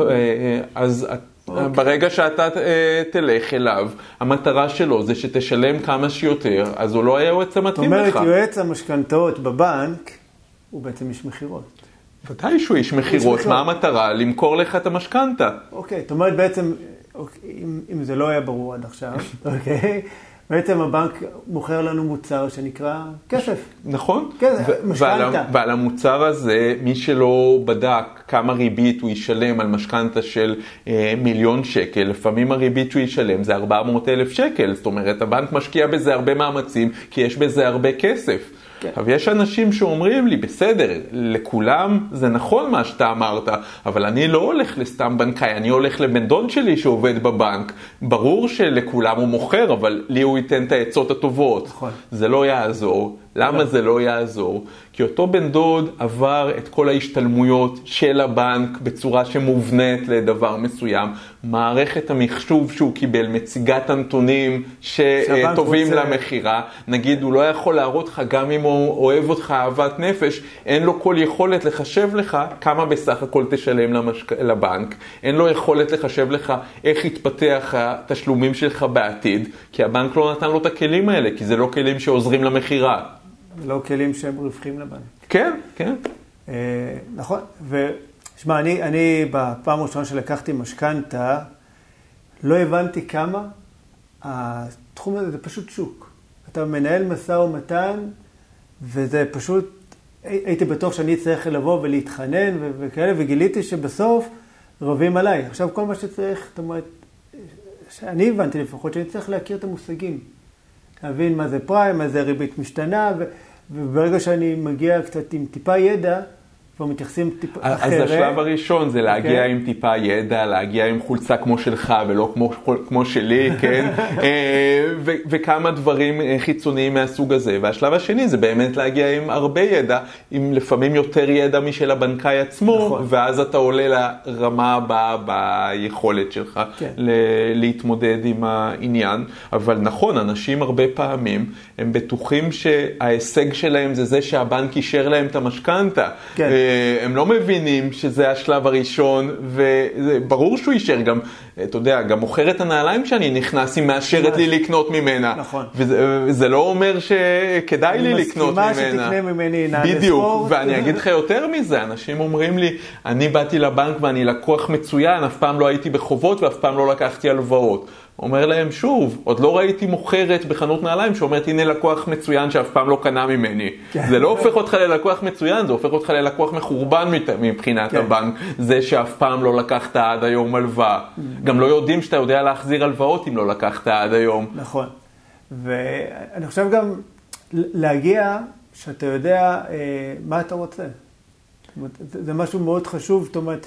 אה, אז... Okay. אוקיי. ברגע שאתה אה, תלך אליו, המטרה שלו זה שתשלם כמה שיותר, אז הוא לא היועץ המתאים לך. זאת אומרת, יועץ המשכנתאות בבנק, הוא בעצם איש מכירות. ודאי שהוא איש מכירות, מה המטרה? למכור לך את המשכנתה. אוקיי, זאת אומרת בעצם, אוקיי, אם, אם זה לא היה ברור עד עכשיו, אוקיי, בעצם הבנק מוכר לנו מוצר שנקרא כסף. נכון. כסף, משכנתה. ועל המוצר הזה, מי שלא בדק כמה ריבית הוא ישלם על משכנתה של אה, מיליון שקל, לפעמים הריבית שהוא ישלם זה 400 אלף שקל. זאת אומרת, הבנק משקיע בזה הרבה מאמצים, כי יש בזה הרבה כסף. כן. אבל יש אנשים שאומרים לי, בסדר, לכולם זה נכון מה שאתה אמרת, אבל אני לא הולך לסתם בנקאי, אני הולך לבן דוד שלי שעובד בבנק. ברור שלכולם הוא מוכר, אבל לי הוא ייתן את העצות הטובות. נכון. זה לא יעזור. למה זה לא יעזור? כי אותו בן דוד עבר את כל ההשתלמויות של הבנק בצורה שמובנית לדבר מסוים. מערכת המחשוב שהוא קיבל מציגת הנתונים שטובים רוצה... למכירה. נגיד, הוא לא יכול להראות לך, גם אם הוא אוהב אותך אהבת נפש, אין לו כל יכולת לחשב לך כמה בסך הכל תשלם למשק... לבנק. אין לו יכולת לחשב לך איך יתפתח התשלומים שלך בעתיד, כי הבנק לא נתן לו את הכלים האלה, כי זה לא כלים שעוזרים למכירה. לא כלים שהם רווחים לבנק. כן, כן. אה, נכון, ושמע, אני, אני בפעם הראשונה שלקחתי משכנתה, לא הבנתי כמה התחום הזה זה פשוט שוק. אתה מנהל משא ומתן, וזה פשוט, הייתי בטוח שאני אצטרך לבוא ולהתחנן וכאלה, וגיליתי שבסוף רבים עליי. עכשיו כל מה שצריך, זאת אומרת, שאני הבנתי לפחות, שאני צריך להכיר את המושגים. להבין מה זה פריים, מה זה ריבית משתנה, וברגע שאני מגיע קצת עם טיפה ידע, כבר מתייחסים טיפה אחרת. אז השלב הראשון זה להגיע okay. אוקיי. עם טיפה ידע, להגיע עם חולצה כמו שלך ולא כמו, כמו שלי, כן? אה, ו- וכמה דברים אה, חיצוניים מהסוג הזה. והשלב השני זה באמת להגיע עם הרבה ידע, עם לפעמים יותר ידע משל הבנקאי עצמו, נכון. ואז אתה עולה לרמה הבאה ביכולת שלך. כן. ל- להתמודד עם העניין. אבל נכון, אנשים הרבה פעמים הם בטוחים שההישג שלהם זה זה שהבנק אישר להם את המשכנתה. כן. אה, הם לא מבינים שזה השלב הראשון, וברור שהוא אישר גם, אתה יודע, גם מוכרת הנעליים שאני נכנס, היא מאשרת לי לקנות ממנה. נכון. וזה לא אומר שכדאי לי לקנות ממנה. אני מסכימה שתקנה ממני נעלי ספורט. בדיוק, ואני אגיד לך יותר מזה, אנשים אומרים לי, אני באתי לבנק ואני לקוח מצוין, אף פעם לא הייתי בחובות ואף פעם לא לקחתי הלוואות. אומר להם שוב, עוד לא ראיתי מוכרת בחנות נעליים שאומרת הנה לקוח מצוין שאף פעם לא קנה ממני. כן. זה לא הופך אותך ללקוח מצוין, זה הופך אותך ללקוח מחורבן מבחינת כן. הבנק. זה שאף פעם לא לקחת עד היום הלוואה. Mm. גם לא יודעים שאתה יודע להחזיר הלוואות אם לא לקחת עד היום. נכון. ואני חושב גם להגיע שאתה יודע אה, מה אתה רוצה. זה משהו מאוד חשוב, זאת אומרת...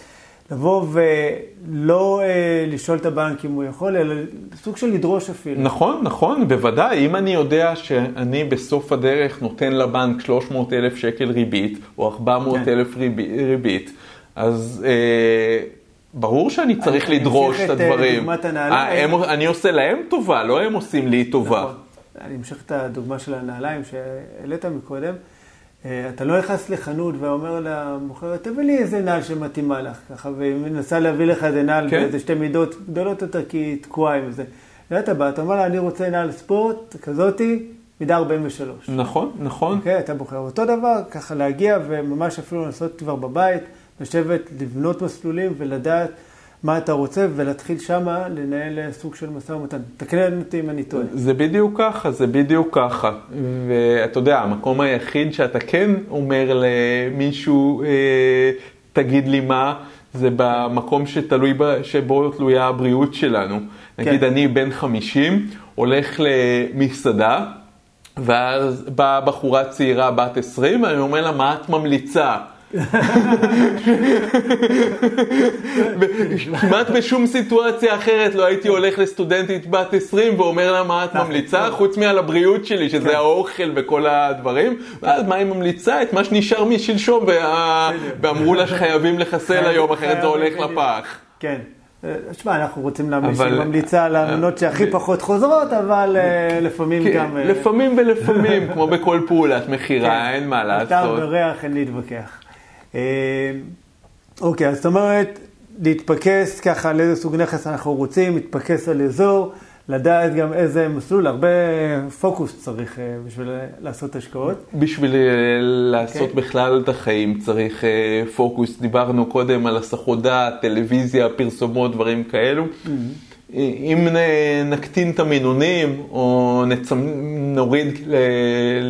לבוא ולא אה, לשאול את הבנק אם הוא יכול, אלא סוג של לדרוש אפילו. נכון, נכון, בוודאי. אם אני יודע שאני בסוף הדרך נותן לבנק 300 אלף שקל ריבית, או 400 כן. אלף ריבית, אז... אה, ברור שאני צריך אני לדרוש את הדברים. אני אמשיך את דוגמת הנעליים. אני עושה להם טובה, לא הם עושים לי טובה. נכון. אני אמשיך את הדוגמה של הנעליים שהעלית מקודם. אה, אתה לא נכנס לחנות ואומר למוכרת, תביא לי איזה נעל שמתאימה לך, ככה, והיא מנסה להביא לך איזה נעל כן. באיזה שתי מידות גדולות יותר, כי היא תקועה עם זה. ואתה בא, אתה אומר לה, אני רוצה נעל ספורט כזאתי, מידה 43. נכון, נכון. אוקיי, אתה בוחר. אותו דבר, ככה להגיע וממש אפילו לנסות כבר בבית, לשבת, לבנות מסלולים ולדעת מה אתה רוצה, ולהתחיל שמה לנהל סוג של משא ומתן. תקן אותי אם אני טועה. זה בדיוק ככה, זה בדיוק ככה. ואתה יודע, המקום היחיד שאתה כן אומר למישהו, אה, תגיד לי מה, זה במקום שתלוי, שבו תלויה הבריאות שלנו. כן. נגיד אני בן 50, הולך למסעדה, ואז באה בחורה צעירה בת 20, ואני אומר לה, מה את ממליצה? כמעט בשום סיטואציה אחרת לא הייתי הולך לסטודנטית בת 20 ואומר לה מה את ממליצה, חוץ מעל הבריאות שלי, שזה כן. האוכל וכל הדברים, ואז מה היא ממליצה? את מה שנשאר משלשום, ואמרו לה שחייבים לחסל היום, אחרת זה הולך לפח. כן. תשמע, אנחנו רוצים להאמין שהיא ממליצה על האמונות שהכי פחות חוזרות, אבל אה, לפעמים כן, גם... אה, לפעמים ולפעמים, כמו בכל פעולת מכירה, כן. אין מה לעשות. טעם וריח, אין להתווכח. אה, אוקיי, אז זאת אומרת, להתפקס ככה על איזה סוג נכס אנחנו רוצים, להתפקס על אזור, לדעת גם איזה מסלול, הרבה פוקוס צריך אה, בשביל לעשות השקעות. בשביל אה, לעשות okay. כן. בכלל את החיים צריך פוקוס. דיברנו קודם על הסחות דעת, טלוויזיה, פרסומות, דברים כאלו. Mm-hmm. אם נקטין את המינונים או נצמ... נוריד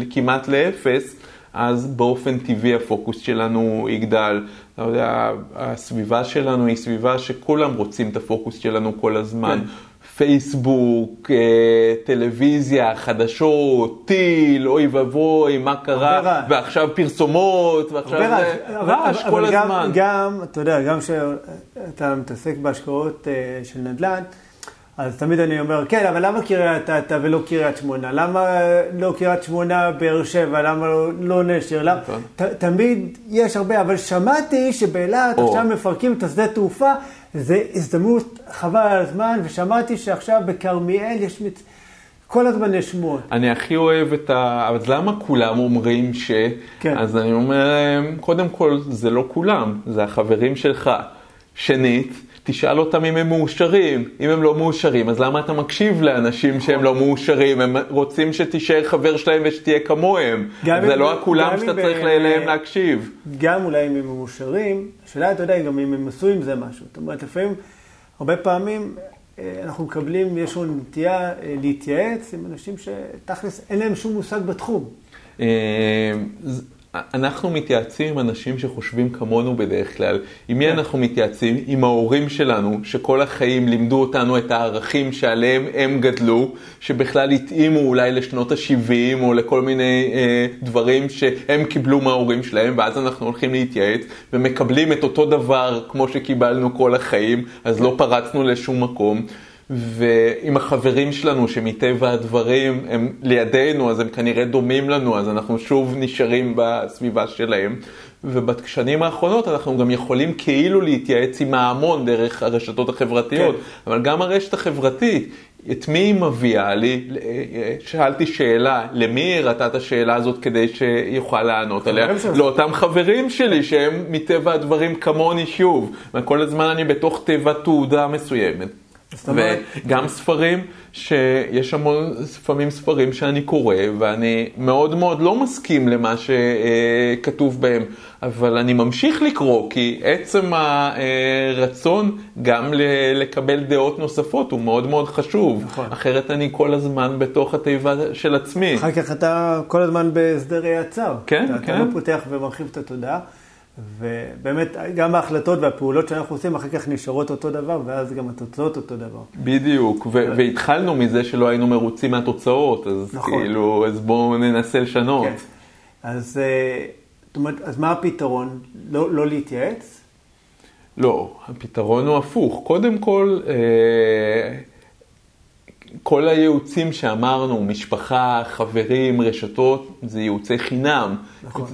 כמעט לאפס, אז באופן טבעי הפוקוס שלנו יגדל. אתה יודע, הסביבה שלנו היא סביבה שכולם רוצים את הפוקוס שלנו כל הזמן. כן. פייסבוק, אה, טלוויזיה, חדשות, טיל, אוי ואבוי, מה קרה, ועכשיו פרסומות, ועכשיו רעש כל הזמן. גם, אתה יודע, גם כשאתה מתעסק בהשקעות אה, של נדל"ן, אז תמיד אני אומר, כן, אבל למה קריית אתא ולא קריית שמונה? למה לא קריית שמונה, באר שבע? למה לא, לא נשר? למה... נכון. ת, תמיד יש הרבה, אבל שמעתי שבאילת עכשיו מפרקים את השדה תעופה, זה הזדמנות חבל על הזמן, ושמעתי שעכשיו בכרמיאל יש... מת... כל הזמן יש שמועות. אני הכי אוהב את ה... אבל למה כולם אומרים ש... כן. אז אני אומר להם, קודם כל, זה לא כולם, זה החברים שלך. שנית, תשאל אותם אם הם מאושרים. אם הם לא מאושרים, אז למה אתה מקשיב לאנשים שהם לא מאושרים? הם רוצים שתישאר חבר שלהם ושתהיה כמוהם. זה לא הכולם שאתה צריך אליהם להקשיב. גם אולי אם הם מאושרים, השאלה, אתה יודע, גם אם הם עשו עם זה משהו. זאת אומרת, לפעמים, הרבה פעמים אה, אנחנו מקבלים, יש לנו נטייה אה, להתייעץ עם אנשים שתכלס אין להם שום מושג בתחום. אנחנו מתייעצים עם אנשים שחושבים כמונו בדרך כלל. עם מי אנחנו מתייעצים? עם ההורים שלנו, שכל החיים לימדו אותנו את הערכים שעליהם הם גדלו, שבכלל התאימו אולי לשנות ה-70 או לכל מיני אה, דברים שהם קיבלו מההורים שלהם, ואז אנחנו הולכים להתייעץ ומקבלים את אותו דבר כמו שקיבלנו כל החיים, אז לא פרצנו לשום מקום. ועם החברים שלנו שמטבע הדברים הם לידינו אז הם כנראה דומים לנו אז אנחנו שוב נשארים בסביבה שלהם ובשנים האחרונות אנחנו גם יכולים כאילו להתייעץ עם ההמון דרך הרשתות החברתיות כן. אבל גם הרשת החברתית את מי היא מביאה לי? שאלתי שאלה, למי הראתה את השאלה הזאת כדי שיוכל לענות עליה? לאותם חברים שלי שהם מטבע הדברים כמוני שוב. וכל הזמן אני בתוך תיבת תעודה מסוימת. וגם ספרים, שיש המון, לפעמים ספרים שאני קורא, ואני מאוד מאוד לא מסכים למה שכתוב בהם, אבל אני ממשיך לקרוא, כי עצם הרצון גם לקבל דעות נוספות הוא מאוד מאוד חשוב. נכון. אחרת אני כל הזמן בתוך התיבה של עצמי. אחר כך אתה כל הזמן בהסדרי עצר. כן, אתה כן. אתה לא פותח ומרחיב את התודעה. ובאמת, גם ההחלטות והפעולות שאנחנו עושים אחר כך נשארות אותו דבר, ואז גם התוצאות אותו דבר. בדיוק, ו- והתחלנו מזה שלא היינו מרוצים מהתוצאות, אז נכון. כאילו, אז בואו ננסה לשנות. כן. אז, אה, זאת אומרת, אז מה הפתרון? לא, לא להתייעץ? לא, הפתרון הוא הפוך. קודם כל, אה, כל הייעוצים שאמרנו, משפחה, חברים, רשתות, זה ייעוצי חינם. נכון.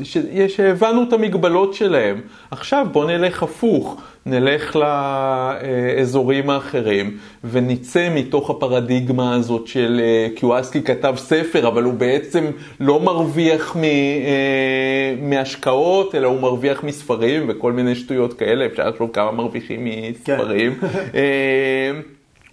שהבנו את המגבלות שלהם. עכשיו בואו נלך הפוך, נלך לאזורים האחרים ונצא מתוך הפרדיגמה הזאת של אה, קיואסקי כתב ספר, אבל הוא בעצם לא מרוויח מ, אה, מהשקעות, אלא הוא מרוויח מספרים וכל מיני שטויות כאלה, אפשר לחשוב כמה מרוויחים מספרים. כן.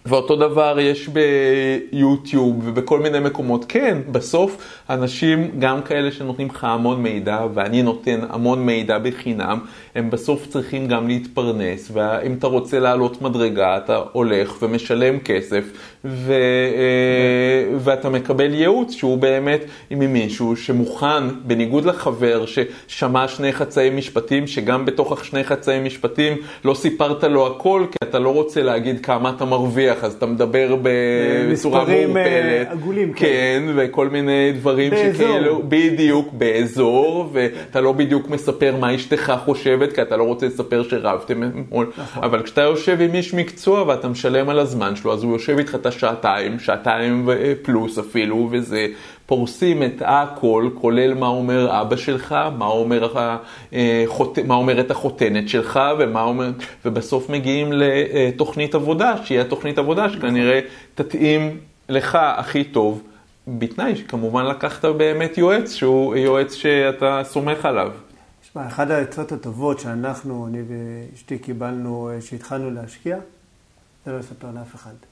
ואותו דבר יש ביוטיוב ובכל מיני מקומות. כן, בסוף אנשים, גם כאלה שנותנים לך המון מידע, ואני נותן המון מידע בחינם, הם בסוף צריכים גם להתפרנס, ואם אתה רוצה לעלות מדרגה, אתה הולך ומשלם כסף, ו... אה, ואתה מקבל ייעוץ שהוא באמת ממישהו שמוכן, בניגוד לחבר ששמע שני חצאי משפטים, שגם בתוך השני חצאי משפטים לא סיפרת לו הכל, כי אתה לא רוצה להגיד כמה אתה מרוויח, אז אתה מדבר בצורה מעורפלת. מספרים אה, עגולים. כן, כן, וכל מיני דברים באזור. שכאילו, בדיוק, באזור, ואתה לא בדיוק מספר מה אשתך חושבת, כי אתה לא רוצה לספר שרבתם נכון. אבל כשאתה יושב עם איש מקצוע ואתה משלם על הזמן שלו, אז הוא יושב איתך את השעתיים, שעתיים פלוס אפילו, וזה, פורסים את הכל, כולל מה אומר אבא שלך, מה, אומר, אה, מה אומרת החותנת שלך, ומה אומר, ובסוף מגיעים לתוכנית עבודה, שהיא התוכנית עבודה שכנראה תתאים לך הכי טוב, בתנאי שכמובן לקחת באמת יועץ, שהוא יועץ שאתה סומך עליו. תשמע, אחת העצות הטובות שאנחנו, אני ואשתי קיבלנו, אה, שהתחלנו להשקיע, זה לא לספר לאף אחד.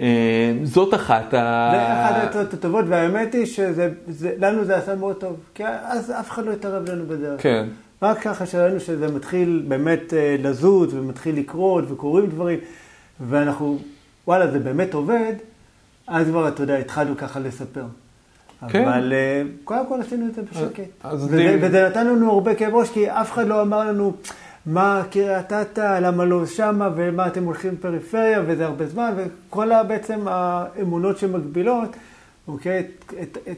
אה, זאת אחת ה... זה אחת העצות הטובות, והאמת היא שלנו זה עשה מאוד טוב, כי אז אף אחד לא התערב לנו בדרך. כן. רק ככה שראינו שזה מתחיל באמת אה, לזוז ומתחיל לקרות וקורים דברים, ואנחנו, וואלה, זה באמת עובד, אז כבר, אתה יודע, התחלנו ככה לספר. כן. אבל אה, קודם כל עשינו את זה בשקט. וזה, וזה נתן לנו הרבה כאב ראש, כי אף אחד לא אמר לנו... מה קריית אתא, למה לא שמה, ומה אתם הולכים לפריפריה, וזה הרבה זמן, וכל בעצם האמונות שמגבילות, אוקיי, את, את, את,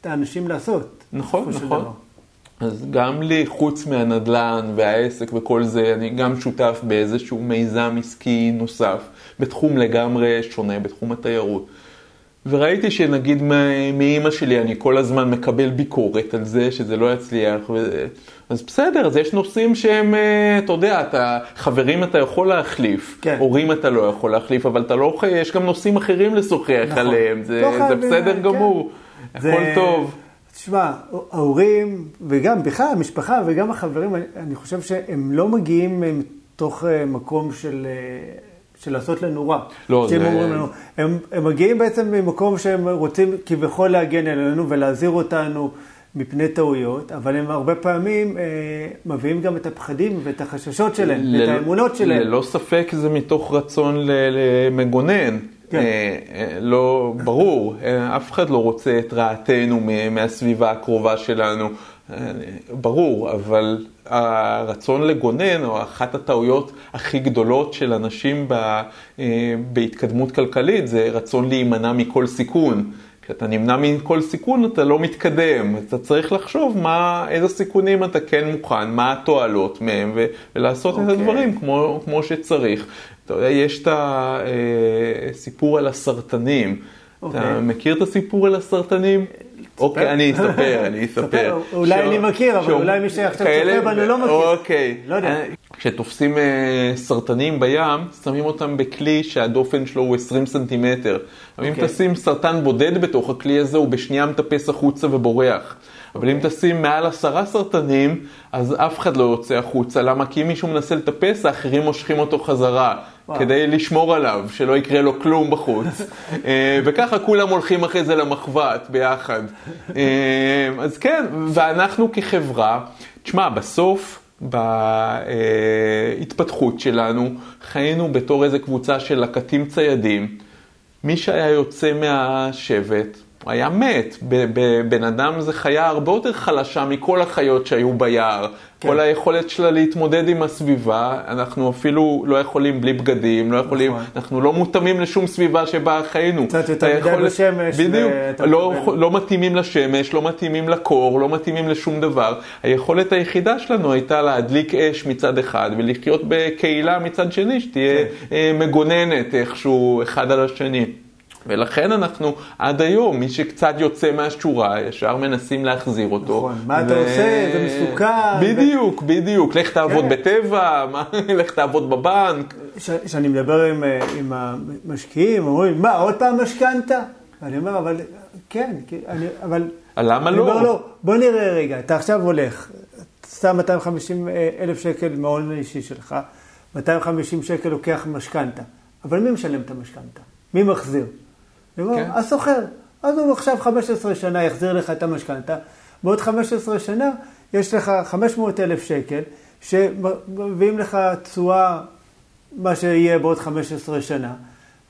את האנשים לעשות. נכון, נכון. אז גם לי, חוץ מהנדל"ן והעסק וכל זה, אני גם שותף באיזשהו מיזם עסקי נוסף, בתחום לגמרי שונה, בתחום התיירות. וראיתי שנגיד מאימא שלי, אני כל הזמן מקבל ביקורת על זה שזה לא יצליח. ו... אז בסדר, אז יש נושאים שהם, אה, אתה יודע, אתה, חברים אתה יכול להחליף, כן. הורים אתה לא יכול להחליף, אבל אתה לא, יש גם נושאים אחרים לשוחח נכון. עליהם, זה, לא זה בסדר כן. גמור, זה... הכל טוב. תשמע, ההורים, וגם בכלל המשפחה וגם החברים, אני, אני חושב שהם לא מגיעים מתוך אה, מקום של... של לעשות לנו רע. לא, זה... אומרים לנו, הם, הם מגיעים בעצם ממקום שהם רוצים כביכול להגן עלינו ולהזהיר אותנו מפני טעויות, אבל הם הרבה פעמים אה, מביאים גם את הפחדים ואת החששות שלהם, ל- ואת האמונות שלהם. ללא ספק זה מתוך רצון למגונן. כן. אה, אה, לא, ברור, אה, אף אחד לא רוצה את רעתנו מהסביבה הקרובה שלנו, ברור, אבל הרצון לגונן, או אחת הטעויות הכי גדולות של אנשים בהתקדמות כלכלית, זה רצון להימנע מכל סיכון. כשאתה נמנע מכל סיכון אתה לא מתקדם, אתה צריך לחשוב מה, איזה סיכונים אתה כן מוכן, מה התועלות מהם ו- ולעשות okay. את אוקיי. הדברים כמו, כמו שצריך. אתה יודע, יש את הסיפור על הסרטנים. Okay. אתה אוקיי. מכיר את הסיפור על הסרטנים? אוקיי, אני אספר, אני אספר. אולי אני מכיר, אבל אולי מי שעכשיו צופה בנו לא מכיר. אוקיי. לא יודע. כשתופסים אה, סרטנים בים, שמים אותם בכלי שהדופן שלו הוא 20 סנטימטר. אבל אם אוקיי. תשים סרטן בודד בתוך הכלי הזה, הוא בשנייה מטפס החוצה ובורח. אבל אם תשים מעל עשרה סרטנים, אז אף אחד לא יוצא החוצה. למה? כי אם מישהו מנסה לטפס, האחרים מושכים אותו חזרה. וואו. כדי לשמור עליו, שלא יקרה לו כלום בחוץ. אה, וככה כולם הולכים אחרי זה למחבת ביחד. אה, אז כן, ואנחנו כחברה, תשמע, בסוף, בהתפתחות שלנו, חיינו בתור איזה קבוצה של לקטים ציידים. מי שהיה יוצא מהשבט, הוא היה מת. בן אדם זה חיה הרבה יותר חלשה מכל החיות שהיו ביער. כן. כל היכולת שלה להתמודד עם הסביבה, אנחנו אפילו לא יכולים בלי בגדים, לא יכולים, נכון. אנחנו לא מותאמים לשום סביבה שבה חיינו. קצת יותר מדי היכולת- בשמש, בדיוק, ואתה לא, מקבל- לא מתאימים לשמש, לא מתאימים לקור, לא מתאימים לשום דבר. היכולת היחידה שלנו הייתה להדליק אש מצד אחד ולחיות בקהילה מצד שני, שתהיה כן. אה, מגוננת איכשהו אחד על השני. ולכן אנחנו עד היום, מי שקצת יוצא מהשורה, ישר מנסים להחזיר אותו. נכון. מה אתה עושה? זה מסוכן. בדיוק, בדיוק. לך תעבוד כן. בטבע, מה- לך תעבוד בבנק. כשאני מדבר עם, אה, עם המשקיעים, אומרים, מה, עוד פעם משכנתה? ואני אומר, אבל כן, אני, אבל... למה אני לא? אומר לו, בוא נראה רגע, אתה עכשיו הולך, שם 250 אלף שקל מההון האישי שלך, 250 שקל לוקח משכנתה, אבל מי משלם את המשכנתה? מי מחזיר? כן. הסוחר. אז הוא עכשיו 15 שנה יחזיר לך את המשכנתה, בעוד 15 שנה יש לך 500 אלף שקל, שמביאים לך תשואה, מה שיהיה בעוד 15 שנה,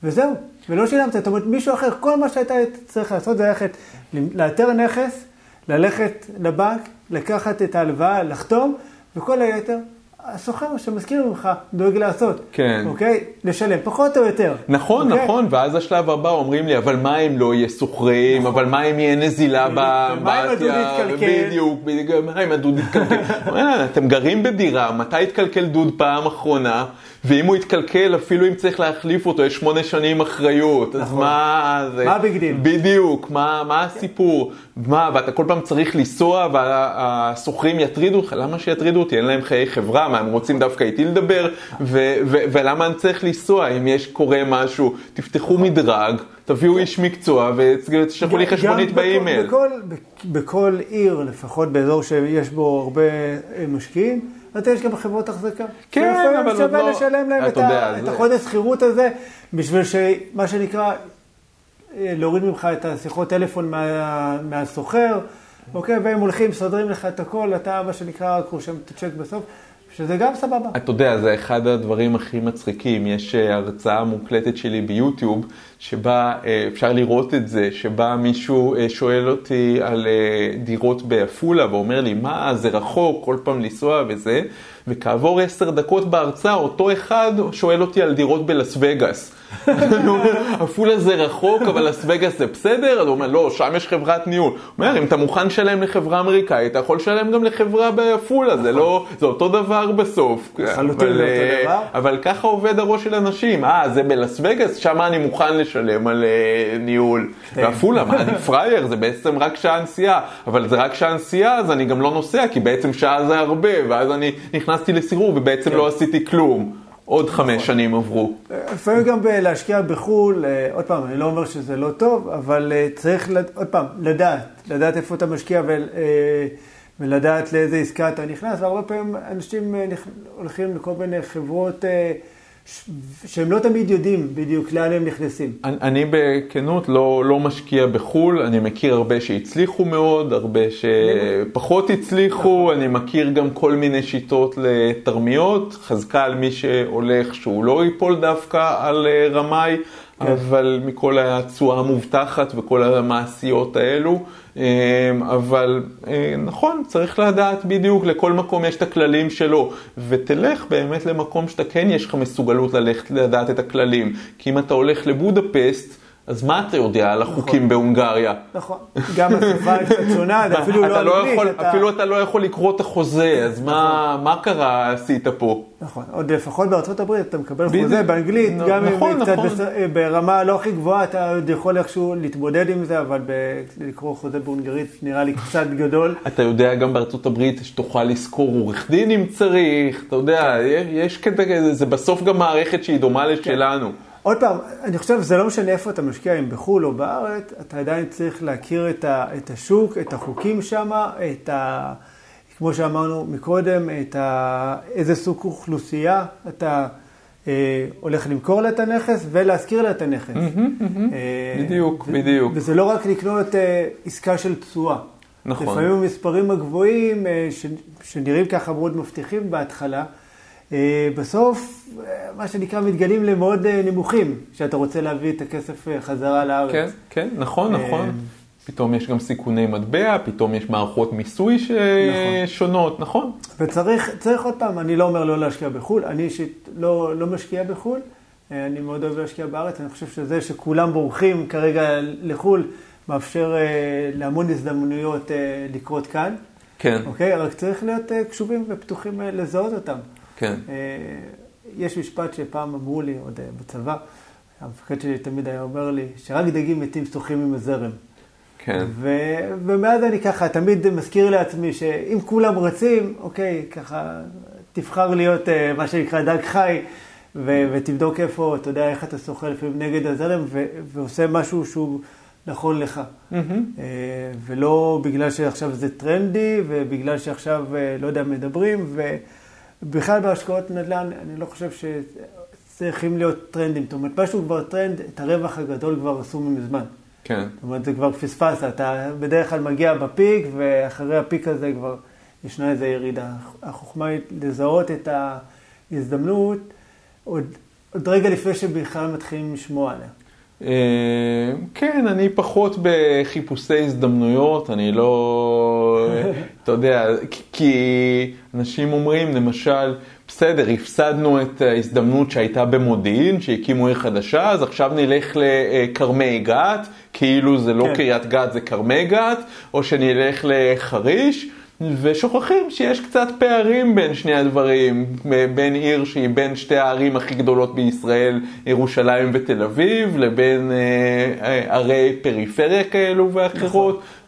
וזהו, ולא שילמת. זאת אומרת, מישהו אחר, כל מה שאתה צריך לעשות זה ללכת, לאתר נכס, ללכת לבנק, לקחת את ההלוואה, לחתום, וכל היתר, הסוחר שמזכיר ממך דואג לעשות. כן. אוקיי? לשלם, פחות או יותר. נכון, אוקיי? נכון, ואז השלב הבא אומרים לי, אבל מה אם לא יהיה סוחרים, אבל מה אם יהיה נזילה הדוד באמבטיה? בדיוק, בדיוק, מה אם הדוד יתקלקל, אה, אתם גרים בדירה, מתי התקלקל דוד פעם אחרונה, ואם הוא יתקלקל, אפילו אם צריך להחליף אותו, יש שמונה שנים אחריות, אז נכון. מה זה? מה ה big deal? בדיוק, מה מה הסיפור? מה, ואתה כל פעם צריך לנסוע, והסוחרים יטרידו אותך, למה שיטרידו אותי? אין להם חיי חברה, מה, הם רוצים דווקא איתי לדבר? ולמה אני צריך לנסוע? אם יש, קורה משהו, תפתחו מדרג, תביאו איש מקצוע ותשלחו לי חשבונית באימייל. בכל, בכל עיר, לפחות באזור שיש בו הרבה אה, משקיעים, אז יש גם חברות החזקה. כן, אבל עוד שווה לא- לשלם להם את, יודע, את החודש שכירות הזה, בשביל שמה שנקרא, אה, להוריד ממך את השיחות טלפון מה, מהסוחר, אוקיי? והם הולכים, מסדרים לך את הכל, אתה מה שנקרא, רק רושם את הצ'ק בסוף, שזה גם סבבה. אתה יודע, זה אחד הדברים הכי מצחיקים. יש אה, הרצאה מוקלטת שלי ביוטיוב, שבה אה, אפשר לראות את זה, שבה מישהו אה, שואל אותי על אה, דירות בעפולה, ואומר לי, מה, זה רחוק, כל פעם לנסוע וזה, וכעבור עשר דקות בהרצאה, אותו אחד שואל אותי על דירות בלאס וגאס. אני אומר, עפולה זה רחוק, אבל לס וגאס זה בסדר? אז הוא אומר, לא, שם יש חברת ניהול. הוא אומר, אם אתה מוכן לשלם לחברה אמריקאית, אתה יכול לשלם גם לחברה בעפולה, זה לא, זה אותו דבר בסוף. לחלוטין אבל, זה אותו דבר. אבל ככה עובד הראש של אנשים, אה, זה בלאס וגאס, שם אני מוכן לשלם על אה, ניהול. כן. ועפולה, מה, אני פראייר, זה בעצם רק שעה נסיעה, אבל זה רק שעה נסיעה, אז אני גם לא נוסע, כי בעצם שעה זה הרבה, ואז אני נכנסתי לסירוב ובעצם כן. לא עשיתי כלום. עוד נכון. חמש שנים עברו. לפעמים גם להשקיע בחו"ל, אה, עוד פעם, אני לא אומר שזה לא טוב, אבל אה, צריך, עוד פעם, לדעת, לדעת איפה אתה משקיע ו- אה, ולדעת לאיזה עסקה אתה נכנס, והרבה פעמים אנשים הולכים לכל מיני חברות שהם לא תמיד יודעים בדיוק לאן הם נכנסים. אני, אני בכנות לא, לא משקיע בחו"ל, אני מכיר הרבה שהצליחו מאוד, הרבה שפחות הצליחו, אני מכיר גם כל מיני שיטות לתרמיות, חזקה על מי שהולך שהוא לא ייפול דווקא על אה, רמאי, אבל מכל התשואה המובטחת וכל המעשיות האלו, אבל נכון, צריך לדעת בדיוק, לכל מקום יש את הכללים שלו, ותלך באמת למקום שאתה כן יש לך מסוגלות ללכת לדעת את הכללים, כי אם אתה הולך לבודפסט, אז מה אתה יודע על החוקים נכון. בהונגריה? נכון, גם קצת שונה, זה אפילו לא, לא אנגלית. אפילו אתה לא יכול לקרוא את החוזה, אז נכון. מה, מה קרה עשית פה? נכון, עוד לפחות בארצות הברית אתה מקבל. חוזה באנגלית. גם אם נכון. קצת בס... ברמה לא הכי גבוהה, אתה עוד יכול איכשהו להתמודד עם זה, אבל. לקרוא חוזה בהונגרית נראה לי קצת גדול. אתה יודע גם בארצות הברית שתוכל לשכור עורך דין אם צריך, אתה יודע. יש כזה, זה בסוף גם מערכת שהיא דומה כן. לשלנו. עוד פעם, אני חושב שזה לא משנה איפה אתה משקיע, אם בחו"ל או בארץ, אתה עדיין צריך להכיר את, ה, את השוק, את החוקים שם, את ה... כמו שאמרנו מקודם, את ה, איזה סוג אוכלוסייה אתה אה, הולך למכור לה את הנכס ולהשכיר לה את הנכס. אה, בדיוק, בדיוק. וזה לא רק לקנות אה, עסקה של תשואה. נכון. לפעמים המספרים הגבוהים, אה, ש, שנראים ככה מאוד מבטיחים בהתחלה, בסוף, אה, מה שנקרא, מתגלים למאוד אה, נמוכים, כשאתה רוצה להביא את הכסף חזרה לארץ. כן, כן, נכון, נכון. פתאום יש גם סיכוני מטבע, פתאום יש מערכות מיסוי ש... נכון. שונות, נכון? וצריך צריך עוד פעם, אני לא אומר לא להשקיע בחו"ל, אני אישית לא, לא משקיע בחו"ל, אני מאוד אוהב להשקיע בארץ, אני חושב שזה שכולם בורחים כרגע לחו"ל, מאפשר להמון הזדמנויות לקרות כאן. כן. אוקיי? רק צריך להיות קשובים ופתוחים לזהות אותם. כן. אה, יש משפט שפעם אמרו לי, עוד אה, בצבא, המפקד שלי תמיד היה אומר לי, שרק דגים מתים שוחים עם הזרם. כן. ו- ומאז אני ככה תמיד מזכיר לעצמי שאם כולם רצים, אוקיי, ככה תבחר להיות uh, מה שנקרא דג חי, ו- ותבדוק איפה, אתה יודע, איך אתה שוחה לפעמים נגד הזרם, ו- ועושה משהו שהוא נכון לך. אהמ. אה, ולא בגלל שעכשיו זה טרנדי, ובגלל שעכשיו, אה, לא יודע, מדברים, ו- בכלל בהשקעות נדל"ן, אני לא חושב שצריכים להיות טרנדים. זאת אומרת, משהו כבר טרנד, את הרווח הגדול כבר עשו מזמן. כן. זאת אומרת, זה כבר פספסת. אתה בדרך כלל מגיע ב peak, ואחרי ה peak הזה כבר ישנה איזו ירידה. החוכמה היא לזהות את ההזדמנות עוד, עוד רגע לפני שבכלל מתחילים לשמוע עליה. אה, כן, אני פחות בחיפושי הזדמנויות, אני לא, אתה יודע, כי אנשים אומרים, למשל, בסדר, הפסדנו את ההזדמנות שהייתה במודיעין, שהקימו עיר חדשה, אז עכשיו נלך לכרמי גת, כאילו זה לא כן. קריית גת, זה כרמי גת, או שנלך לחריש. ושוכחים שיש קצת פערים בין שני הדברים, בין עיר שהיא בין שתי הערים הכי גדולות בישראל, ירושלים ותל אביב, לבין אה, אה, ערי פריפריה כאלו ואחרות. נכון.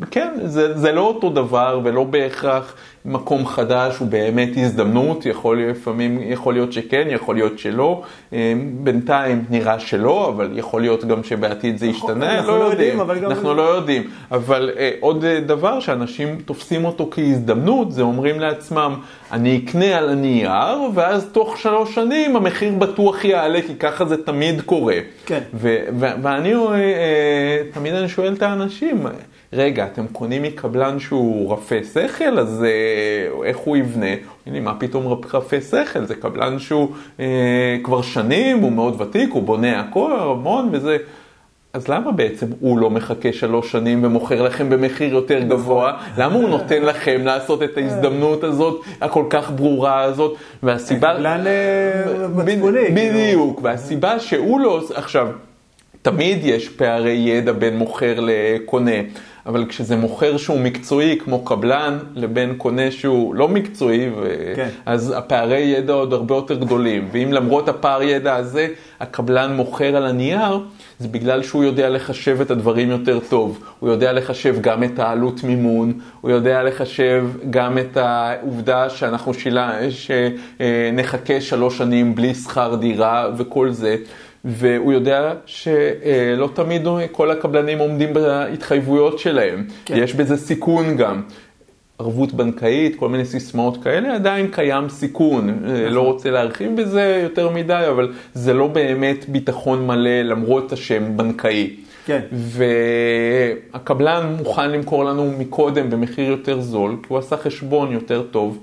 וכן, זה, זה לא אותו דבר ולא בהכרח מקום חדש הוא באמת הזדמנות, יכול לפעמים, יכול להיות שכן, יכול להיות שלא. אה, בינתיים נראה שלא, אבל יכול להיות גם שבעתיד זה ישתנה, אנחנו לא, לא יודעים. יודעים אבל גם... אנחנו לא יודעים. אבל אה, עוד דבר שאנשים תופסים אותו כהזדמנות, זה אומרים לעצמם, אני אקנה על הנייר, ואז תוך שלוש שנים המחיר בטוח יעלה, כי ככה זה תמיד קורה. כן. ואני, אה, תמיד אני שואל את האנשים, רגע, אתם קונים מקבלן שהוא רפה שכל, אז אה, איך הוא יבנה? הנה, מה פתאום רפה שכל? זה קבלן שהוא אה, כבר שנים, הוא מאוד ותיק, הוא בונה הכל, המון וזה. אז למה בעצם הוא לא מחכה שלוש שנים ומוכר לכם במחיר יותר גבוה? למה הוא נותן לכם לעשות את ההזדמנות הזאת, הכל כך ברורה הזאת? והסיבה... קבלן אה, מצפוני. כאילו. בדיוק, והסיבה שהוא לא... עכשיו, תמיד יש פערי ידע בין מוכר לקונה. אבל כשזה מוכר שהוא מקצועי כמו קבלן לבין קונה שהוא לא מקצועי, ו... כן. אז הפערי ידע עוד הרבה יותר גדולים. ואם למרות הפער ידע הזה הקבלן מוכר על הנייר, זה בגלל שהוא יודע לחשב את הדברים יותר טוב. הוא יודע לחשב גם את העלות מימון, הוא יודע לחשב גם את העובדה שאנחנו שילה, שנחכה שלוש שנים בלי שכר דירה וכל זה. והוא יודע שלא תמיד כל הקבלנים עומדים בהתחייבויות שלהם. כן. יש בזה סיכון גם. ערבות בנקאית, כל מיני סיסמאות כאלה, עדיין קיים סיכון. נכון. לא רוצה להרחיב בזה יותר מדי, אבל זה לא באמת ביטחון מלא למרות השם בנקאי. כן. והקבלן מוכן למכור לנו מקודם במחיר יותר זול, כי הוא עשה חשבון יותר טוב.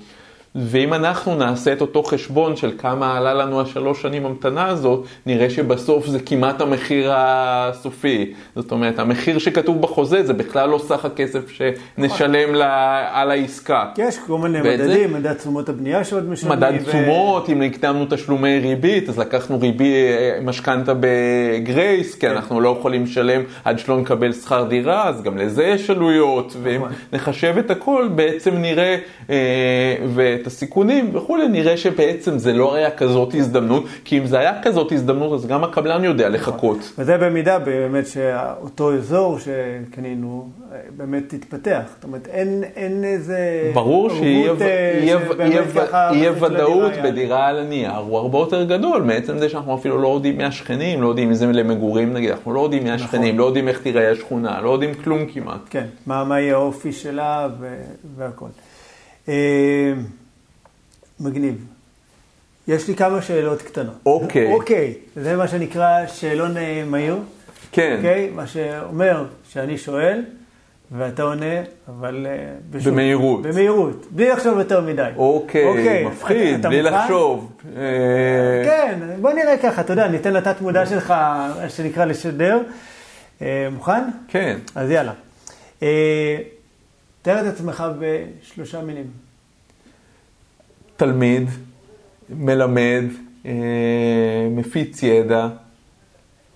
ואם אנחנו נעשה את אותו חשבון של כמה עלה לנו השלוש שנים המתנה הזאת, נראה שבסוף זה כמעט המחיר הסופי. זאת אומרת, המחיר שכתוב בחוזה זה בכלל לא סך הכסף שנשלם לה, על העסקה. יש כל מיני מדדים, מדד תשומות הבנייה שעוד משלמים. מדד תשומות, ו... אם הקדמנו תשלומי ריבית, אז לקחנו ריבית משכנתה בגרייס, כי כן. אנחנו לא יכולים לשלם עד שלא נקבל שכר דירה, אז גם לזה יש עלויות, ואם נכון. נחשב את הכל, בעצם נראה, אה, הסיכונים וכולי, נראה שבעצם זה לא היה כזאת הזדמנות, כי אם זה היה כזאת הזדמנות, אז גם הקבלן יודע. לחכות. וזה במידה באמת שאותו אזור שקנינו, אה, באמת תתפתח. זאת אומרת, אין, אין איזה... ברור שאי ודאות בדירה על הנייר הוא הרבה יותר גדול, מעצם זה שאנחנו אפילו לא יודעים מי השכנים, לא יודעים אם זה למגורים נגיד, אנחנו לא יודעים מי השכנים, נכון. לא יודעים איך תיראה השכונה, לא יודעים כלום כמעט. כן, מה, מה יהיה האופי שלה והכל. אה, מגניב. יש לי כמה שאלות קטנות. אוקיי. אוקיי, זה מה שנקרא שאלון אה, מהיר. כן. אוקיי? מה שאומר שאני שואל, ואתה עונה, אבל... אה, בשוב, במהירות. במהירות, בלי לחשוב יותר מדי. אוקיי, אוקיי מפחיד, אתה, בלי מוכן? לחשוב. כן, בוא נראה ככה, אתה יודע, ניתן לתת מודע שלך, שנקרא לשדר. מוכן? כן. אז יאללה. תאר את עצמך בשלושה מילים. תלמיד, מלמד, אה, מפיץ ידע,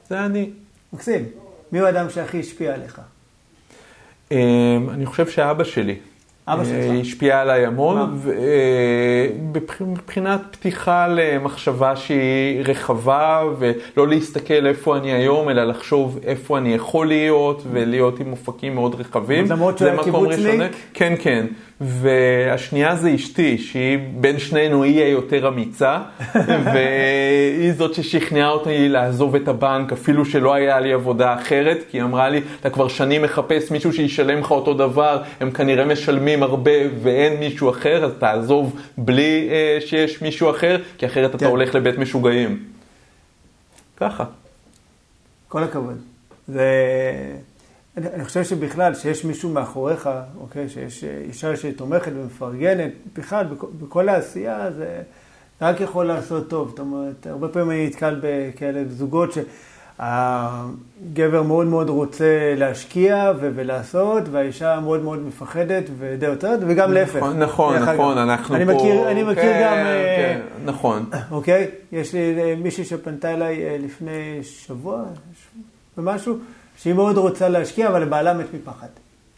זה אני. מקסים. מי הוא האדם שהכי השפיע עליך? אה, אני חושב שאבא שלי. אבא שלך. אה, השפיע עליי המון, מבחינת פתיחה למחשבה שהיא רחבה, ולא להסתכל איפה אני היום, אלא לחשוב איפה אני יכול להיות, ולהיות עם אופקים מאוד רחבים. למרות שהוא קיבוצניק? כן, כן. והשנייה זה אשתי, שהיא בין שנינו היא היותר אמיצה, והיא זאת ששכנעה אותי לעזוב את הבנק, אפילו שלא היה לי עבודה אחרת, כי היא אמרה לי, אתה כבר שנים מחפש מישהו שישלם לך אותו דבר, הם כנראה משלמים הרבה ואין מישהו אחר, אז תעזוב בלי uh, שיש מישהו אחר, כי אחרת כן. אתה הולך לבית משוגעים. ככה. כל הכבוד. זה... אני, אני חושב שבכלל, שיש מישהו מאחוריך, אוקיי, שיש אה, אישה שתומכת ומפרגנת, בכלל, בכ, בכל העשייה, זה רק יכול לעשות טוב. זאת אומרת, הרבה פעמים אני נתקל בכאלה זוגות שהגבר מאוד מאוד רוצה להשקיע ו- ולעשות, והאישה מאוד מאוד מפחדת ודי יוצרת, וגם נכון, להפך. נכון, נכון, אנחנו אני פה... מכיר, אני מכיר כן, גם... אה, כן, נכון. אוקיי? יש לי אה, מישהי שפנתה אליי לפני שבוע ומשהו. שהיא מאוד רוצה להשקיע, אבל בעלה מת מפחד.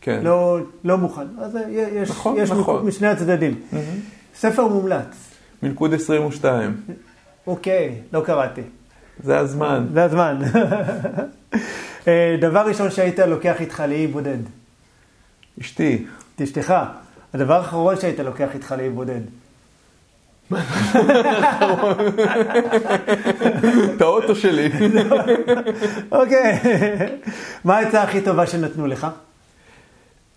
כן. לא, לא מוכן. אז יש, נכון, יש נכון. משני הצדדים. Mm-hmm. ספר מומלץ. מלכוד 22. אוקיי, לא קראתי. זה הזמן. זה הזמן. אה, דבר ראשון שהיית לוקח איתך לאי בודד. אשתי. את אשתך. הדבר האחרון שהיית לוקח איתך לאי בודד. את האוטו שלי. אוקיי. מה העצה הכי טובה שנתנו לך?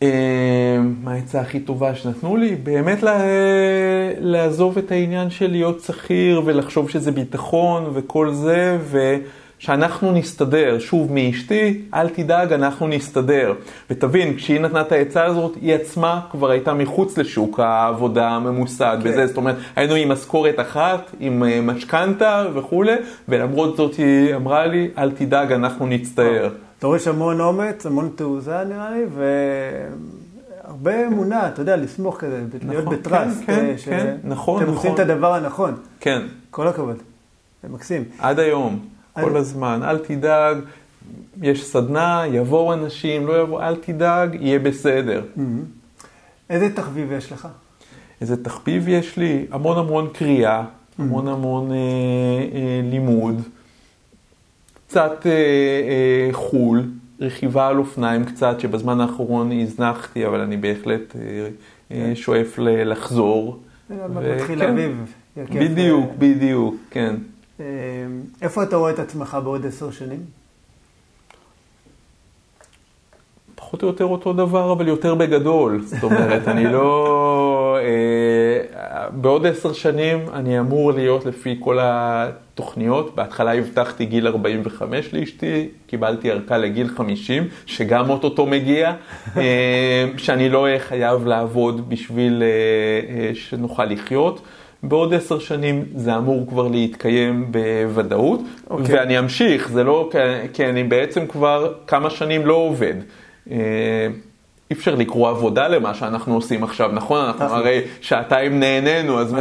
אה, מה העצה הכי טובה שנתנו לי? באמת לעזוב את העניין של להיות שכיר ולחשוב שזה ביטחון וכל זה, ו... שאנחנו נסתדר. שוב, מאשתי, אל תדאג, אנחנו נסתדר. ותבין, כשהיא נתנה את העצה הזאת, היא עצמה כבר הייתה מחוץ לשוק העבודה הממוסד כן. בזה. זאת אומרת, היינו עם משכורת אחת, עם אה, משכנתה וכולי, ולמרות זאת היא אמרה לי, אל תדאג, אנחנו נצטער. רואה המון אומץ, המון תעוזה נראה לי, והרבה אמונה, אתה יודע, לסמוך כזה, נכון, להיות בטראסט. כן, כן, ש... כן, נכון, נכון. עושים את הדבר הנכון. כן. כל הכבוד. זה מקסים. עד היום. כל הזמן, אל תדאג, יש סדנה, יבואו אנשים, לא יבואו, אל תדאג, יהיה בסדר. Mm-hmm. איזה תחביב יש לך? איזה תחביב יש לי? המון המון קריאה, mm-hmm. המון המון אה, אה, לימוד, קצת אה, אה, חול, רכיבה על אופניים קצת, שבזמן האחרון הזנחתי, אבל אני בהחלט אה, אה, כן. שואף לחזור. מתחיל אביב. בדיוק, בדיוק, כן. אמ, איפה אתה רואה את עצמך בעוד עשר שנים? פחות או יותר אותו דבר, אבל יותר בגדול. זאת אומרת, אני לא... אה, בעוד עשר שנים אני אמור להיות לפי כל התוכניות. בהתחלה הבטחתי גיל 45 לאשתי, קיבלתי ארכה לגיל 50, שגם אוטוטו מגיע, אה, שאני לא אהיה חייב לעבוד בשביל אה, שנוכל לחיות. בעוד עשר שנים זה אמור כבר להתקיים בוודאות, okay. אוקיי. ואני אמשיך, זה לא, כי אני בעצם כבר כמה שנים לא עובד. אי אפשר לקרוא עבודה למה שאנחנו עושים עכשיו, נכון? אנחנו הרי שעתיים נהנינו, אז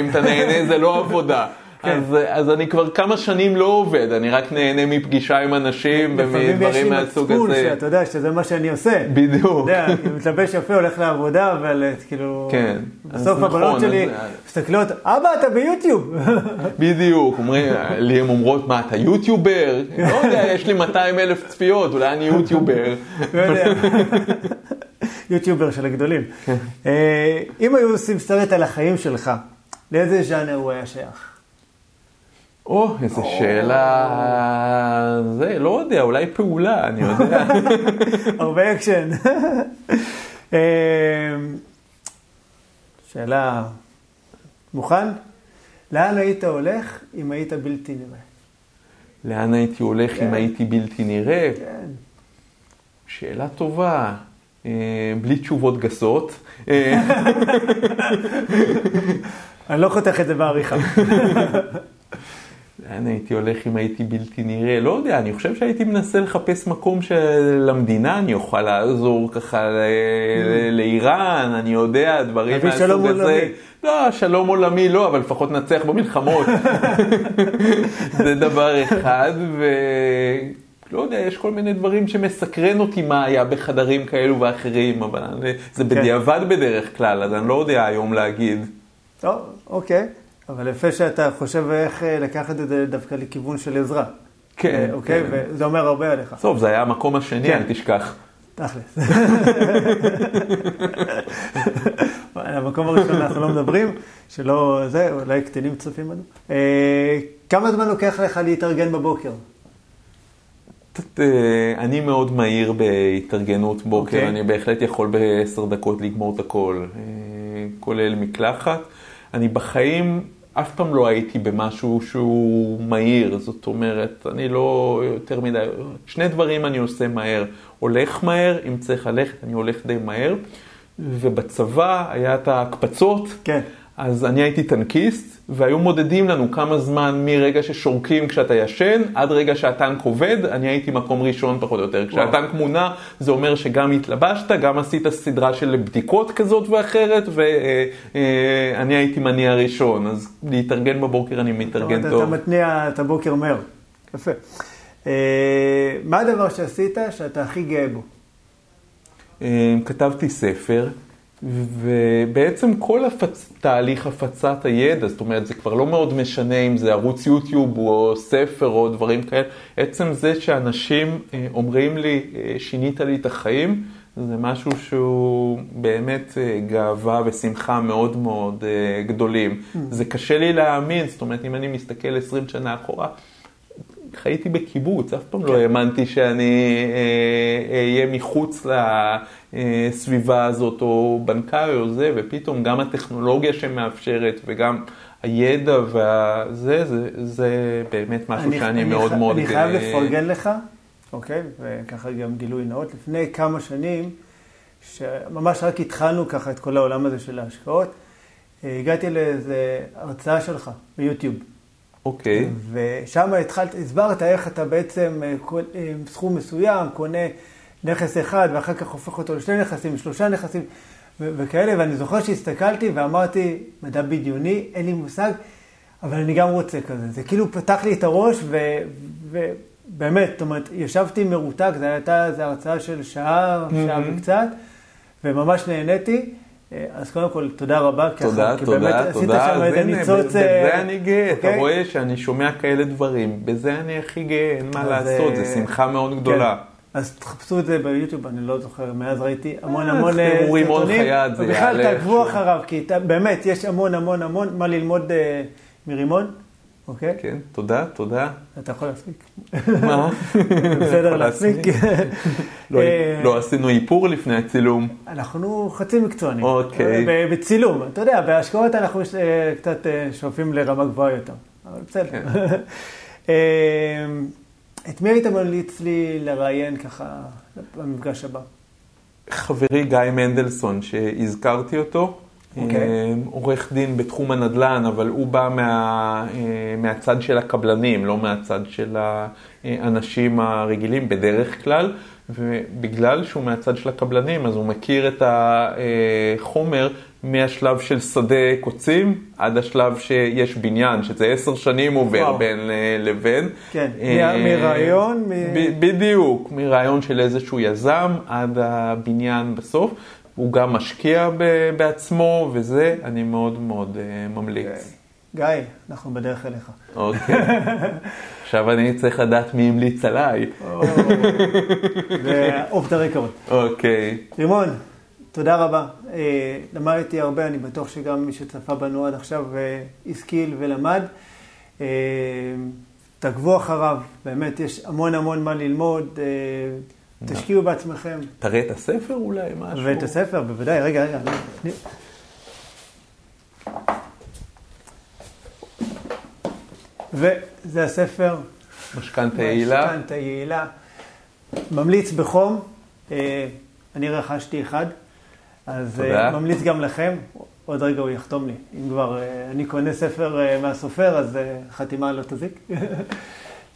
אם אתה נהנה זה לא עבודה. כן. אז, אז אני כבר כמה שנים לא עובד, אני רק נהנה מפגישה עם אנשים ומדברים מהסוג הזה. לפעמים יש לי מצפון שאתה יודע שזה מה שאני עושה. בדיוק. אתה יודע, אני מתלבש יפה, הולך לעבודה, אבל כאילו... כן. בסוף הבנות נכון, שלי אז... מסתכלות, אבא, אתה ביוטיוב. בדיוק, אומרים, לי הן אומרות, מה, אתה יוטיובר? לא יודע, יש לי 200 אלף צפיות, אולי אני יוטיובר. לא יודע. יוטיובר של הגדולים. כן. אה, אם היו עושים סרט על החיים שלך, לאיזה ז'אנר הוא היה שייך? או, איזה שאלה, זה, לא יודע, אולי פעולה, אני יודע. הרבה אקשן. אמ, שאלה, מוכן? לאן היית הולך אם היית בלתי נראה? לאן הייתי הולך אם כן. הייתי בלתי נראה? כן. שאלה טובה. אה, בלי תשובות גסות. אה, אני לא חותך את זה בעריכה. לאן הייתי הולך אם הייתי בלתי נראה? לא יודע, אני חושב שהייתי מנסה לחפש מקום שלמדינה אני אוכל לעזור ככה לאיראן, אני יודע, דברים מהסוג הזה. לא, שלום עולמי לא, אבל לפחות נצח במלחמות. זה דבר אחד, ולא יודע, יש כל מיני דברים שמסקרן אותי מה היה בחדרים כאלו ואחרים, אבל זה כן. בדיעבד בדרך כלל, אז אני לא יודע היום להגיד. טוב, אוקיי. אבל יפה שאתה חושב איך אה, לקחת את זה דווקא לכיוון של עזרה. כן. אה, אוקיי? כן. וזה אומר הרבה עליך. טוב, זה היה המקום השני, כן. אל תשכח. תכלס. על המקום הראשון אנחנו לא מדברים, שלא זה, אולי קטינים צופים בנו. אה, כמה זמן לוקח לך להתארגן בבוקר? אני מאוד מהיר בהתארגנות בוקר, okay. אוקיי. אני בהחלט יכול בעשר דקות לגמור את הכל, כולל מקלחת. אני בחיים אף פעם לא הייתי במשהו שהוא מהיר, זאת אומרת, אני לא יותר מדי, שני דברים אני עושה מהר, הולך מהר, אם צריך ללכת אני הולך די מהר, ובצבא היה את ההקפצות, כן. אז אני הייתי טנקיסט, והיו מודדים לנו כמה זמן מרגע ששורקים כשאתה ישן, עד רגע שהטנק עובד, אני הייתי מקום ראשון פחות או יותר. כשהטנק מונע, זה אומר שגם התלבשת, גם עשית סדרה של בדיקות כזאת ואחרת, ואני הייתי מניע ראשון, אז להתארגן בבוקר אני מתארגן טוב. אתה מתניע את הבוקר מהר, יפה. אה, מה הדבר שעשית שאתה הכי גאה בו? אה, כתבתי ספר. ובעצם כל הפצ... תהליך הפצת הידע, זאת אומרת, זה כבר לא מאוד משנה אם זה ערוץ יוטיוב או ספר או דברים כאלה, עצם זה שאנשים אה, אומרים לי, אה, שינית לי את החיים, זה משהו שהוא באמת אה, גאווה ושמחה מאוד מאוד גדולים. Mm. זה קשה לי להאמין, זאת אומרת, אם אני מסתכל 20 שנה אחורה, חייתי בקיבוץ, אף פעם לא כן. לא האמנתי שאני אהיה מחוץ לסביבה הזאת, או בנקאי או זה, ופתאום גם הטכנולוגיה שמאפשרת וגם הידע והזה, זה, זה באמת משהו אני, שאני אני מאוד ח... מאוד... אני חייב לפרגן לך, אוקיי? וככה גם גילוי נאות. לפני כמה שנים, שממש רק התחלנו ככה את כל העולם הזה של ההשקעות, הגעתי לאיזו הרצאה שלך ביוטיוב. אוקיי. Okay. ושם התחלת, הסברת איך אתה בעצם אה, עם סכום מסוים קונה נכס אחד ואחר כך הופך אותו לשני נכסים, שלושה נכסים וכאלה, ואני זוכר שהסתכלתי ואמרתי, מדע בדיוני, אין לי מושג, אבל אני גם רוצה כזה. זה כאילו פתח לי את הראש ובאמת, זאת אומרת, ישבתי מרותק, זו הייתה איזו הרצאה של שעה, שעה mm-hmm. וקצת, וממש נהניתי. אה, אז קודם כל, תודה רבה. תודה, ככה, תודה, כי תודה. עשית שם איזה ניצוץ... בזה אה, אני גאה, אתה אוקיי? רואה שאני שומע כאלה דברים, בזה אני הכי גאה, אין מה לעשות, זו שמחה מאוד גדולה. כן. אז תחפשו את זה ביוטיוב, אני לא זוכר, מאז ראיתי המון המון סרטונים. ובכלל תעקבו אחריו, כי באמת, יש המון המון המון מה ללמוד מרימון. אוקיי? כן, תודה, תודה. אתה יכול להספיק. מה? בסדר להספיק. לא- אה, לא עשינו איפור לפני הצילום. אנחנו חצי מקצוענים. אוקיי. ב- בצילום, אתה יודע, בהשקעות אנחנו אה, קצת אה, שואפים לרמה גבוהה יותר. אבל בסדר. כן. אה, את מי היית ממליץ לי לראיין ככה במפגש הבא? חברי גיא מנדלסון, שהזכרתי אותו, אוקיי. אה, עורך דין בתחום הנדל"ן, אבל הוא בא מה, אה, מהצד של הקבלנים, לא מהצד של האנשים הרגילים בדרך כלל, ובגלל שהוא מהצד של הקבלנים, אז הוא מכיר את החומר מהשלב של שדה קוצים עד השלב שיש בניין, שזה עשר שנים עובר וואו. בין אה, לבין. כן, אה, מרעיון, מ- בדיוק, מרעיון של איזשהו יזם עד הבניין בסוף. הוא גם משקיע ב- בעצמו, וזה אני מאוד מאוד אה, ממליץ. גיא, אנחנו בדרך אליך. אוקיי. עכשיו אני צריך לדעת מי המליץ עליי. זה אוף דה רקורד. אוקיי. רימון, תודה רבה. אה, למדתי הרבה, אני בטוח שגם מי שצפה בנו עד עכשיו אה, השכיל ולמד. תעקבו אחריו, באמת יש המון המון מה ללמוד. אה, תשקיעו בעצמכם. תראה את הספר אולי, משהו. ואת הספר, בוודאי. רגע, רגע. וזה הספר. משכנתה יעילה. משכנתה יעילה. ממליץ בחום, אה, אני רכשתי אחד, אז אה, תודה. ממליץ גם לכם, עוד רגע הוא יחתום לי. אם כבר אה, אני קונה ספר מהסופר, אז חתימה לא תזיק.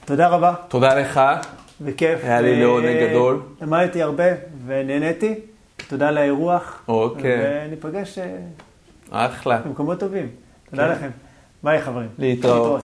תודה רבה, תודה לך. וכיף. היה לי לעונג גדול. למדתי הרבה ונהניתי, תודה על האירוח. אוקיי. וניפגש אה, אחלה. במקומות טובים. תודה כן. לכם. ביי חברים. להתראות.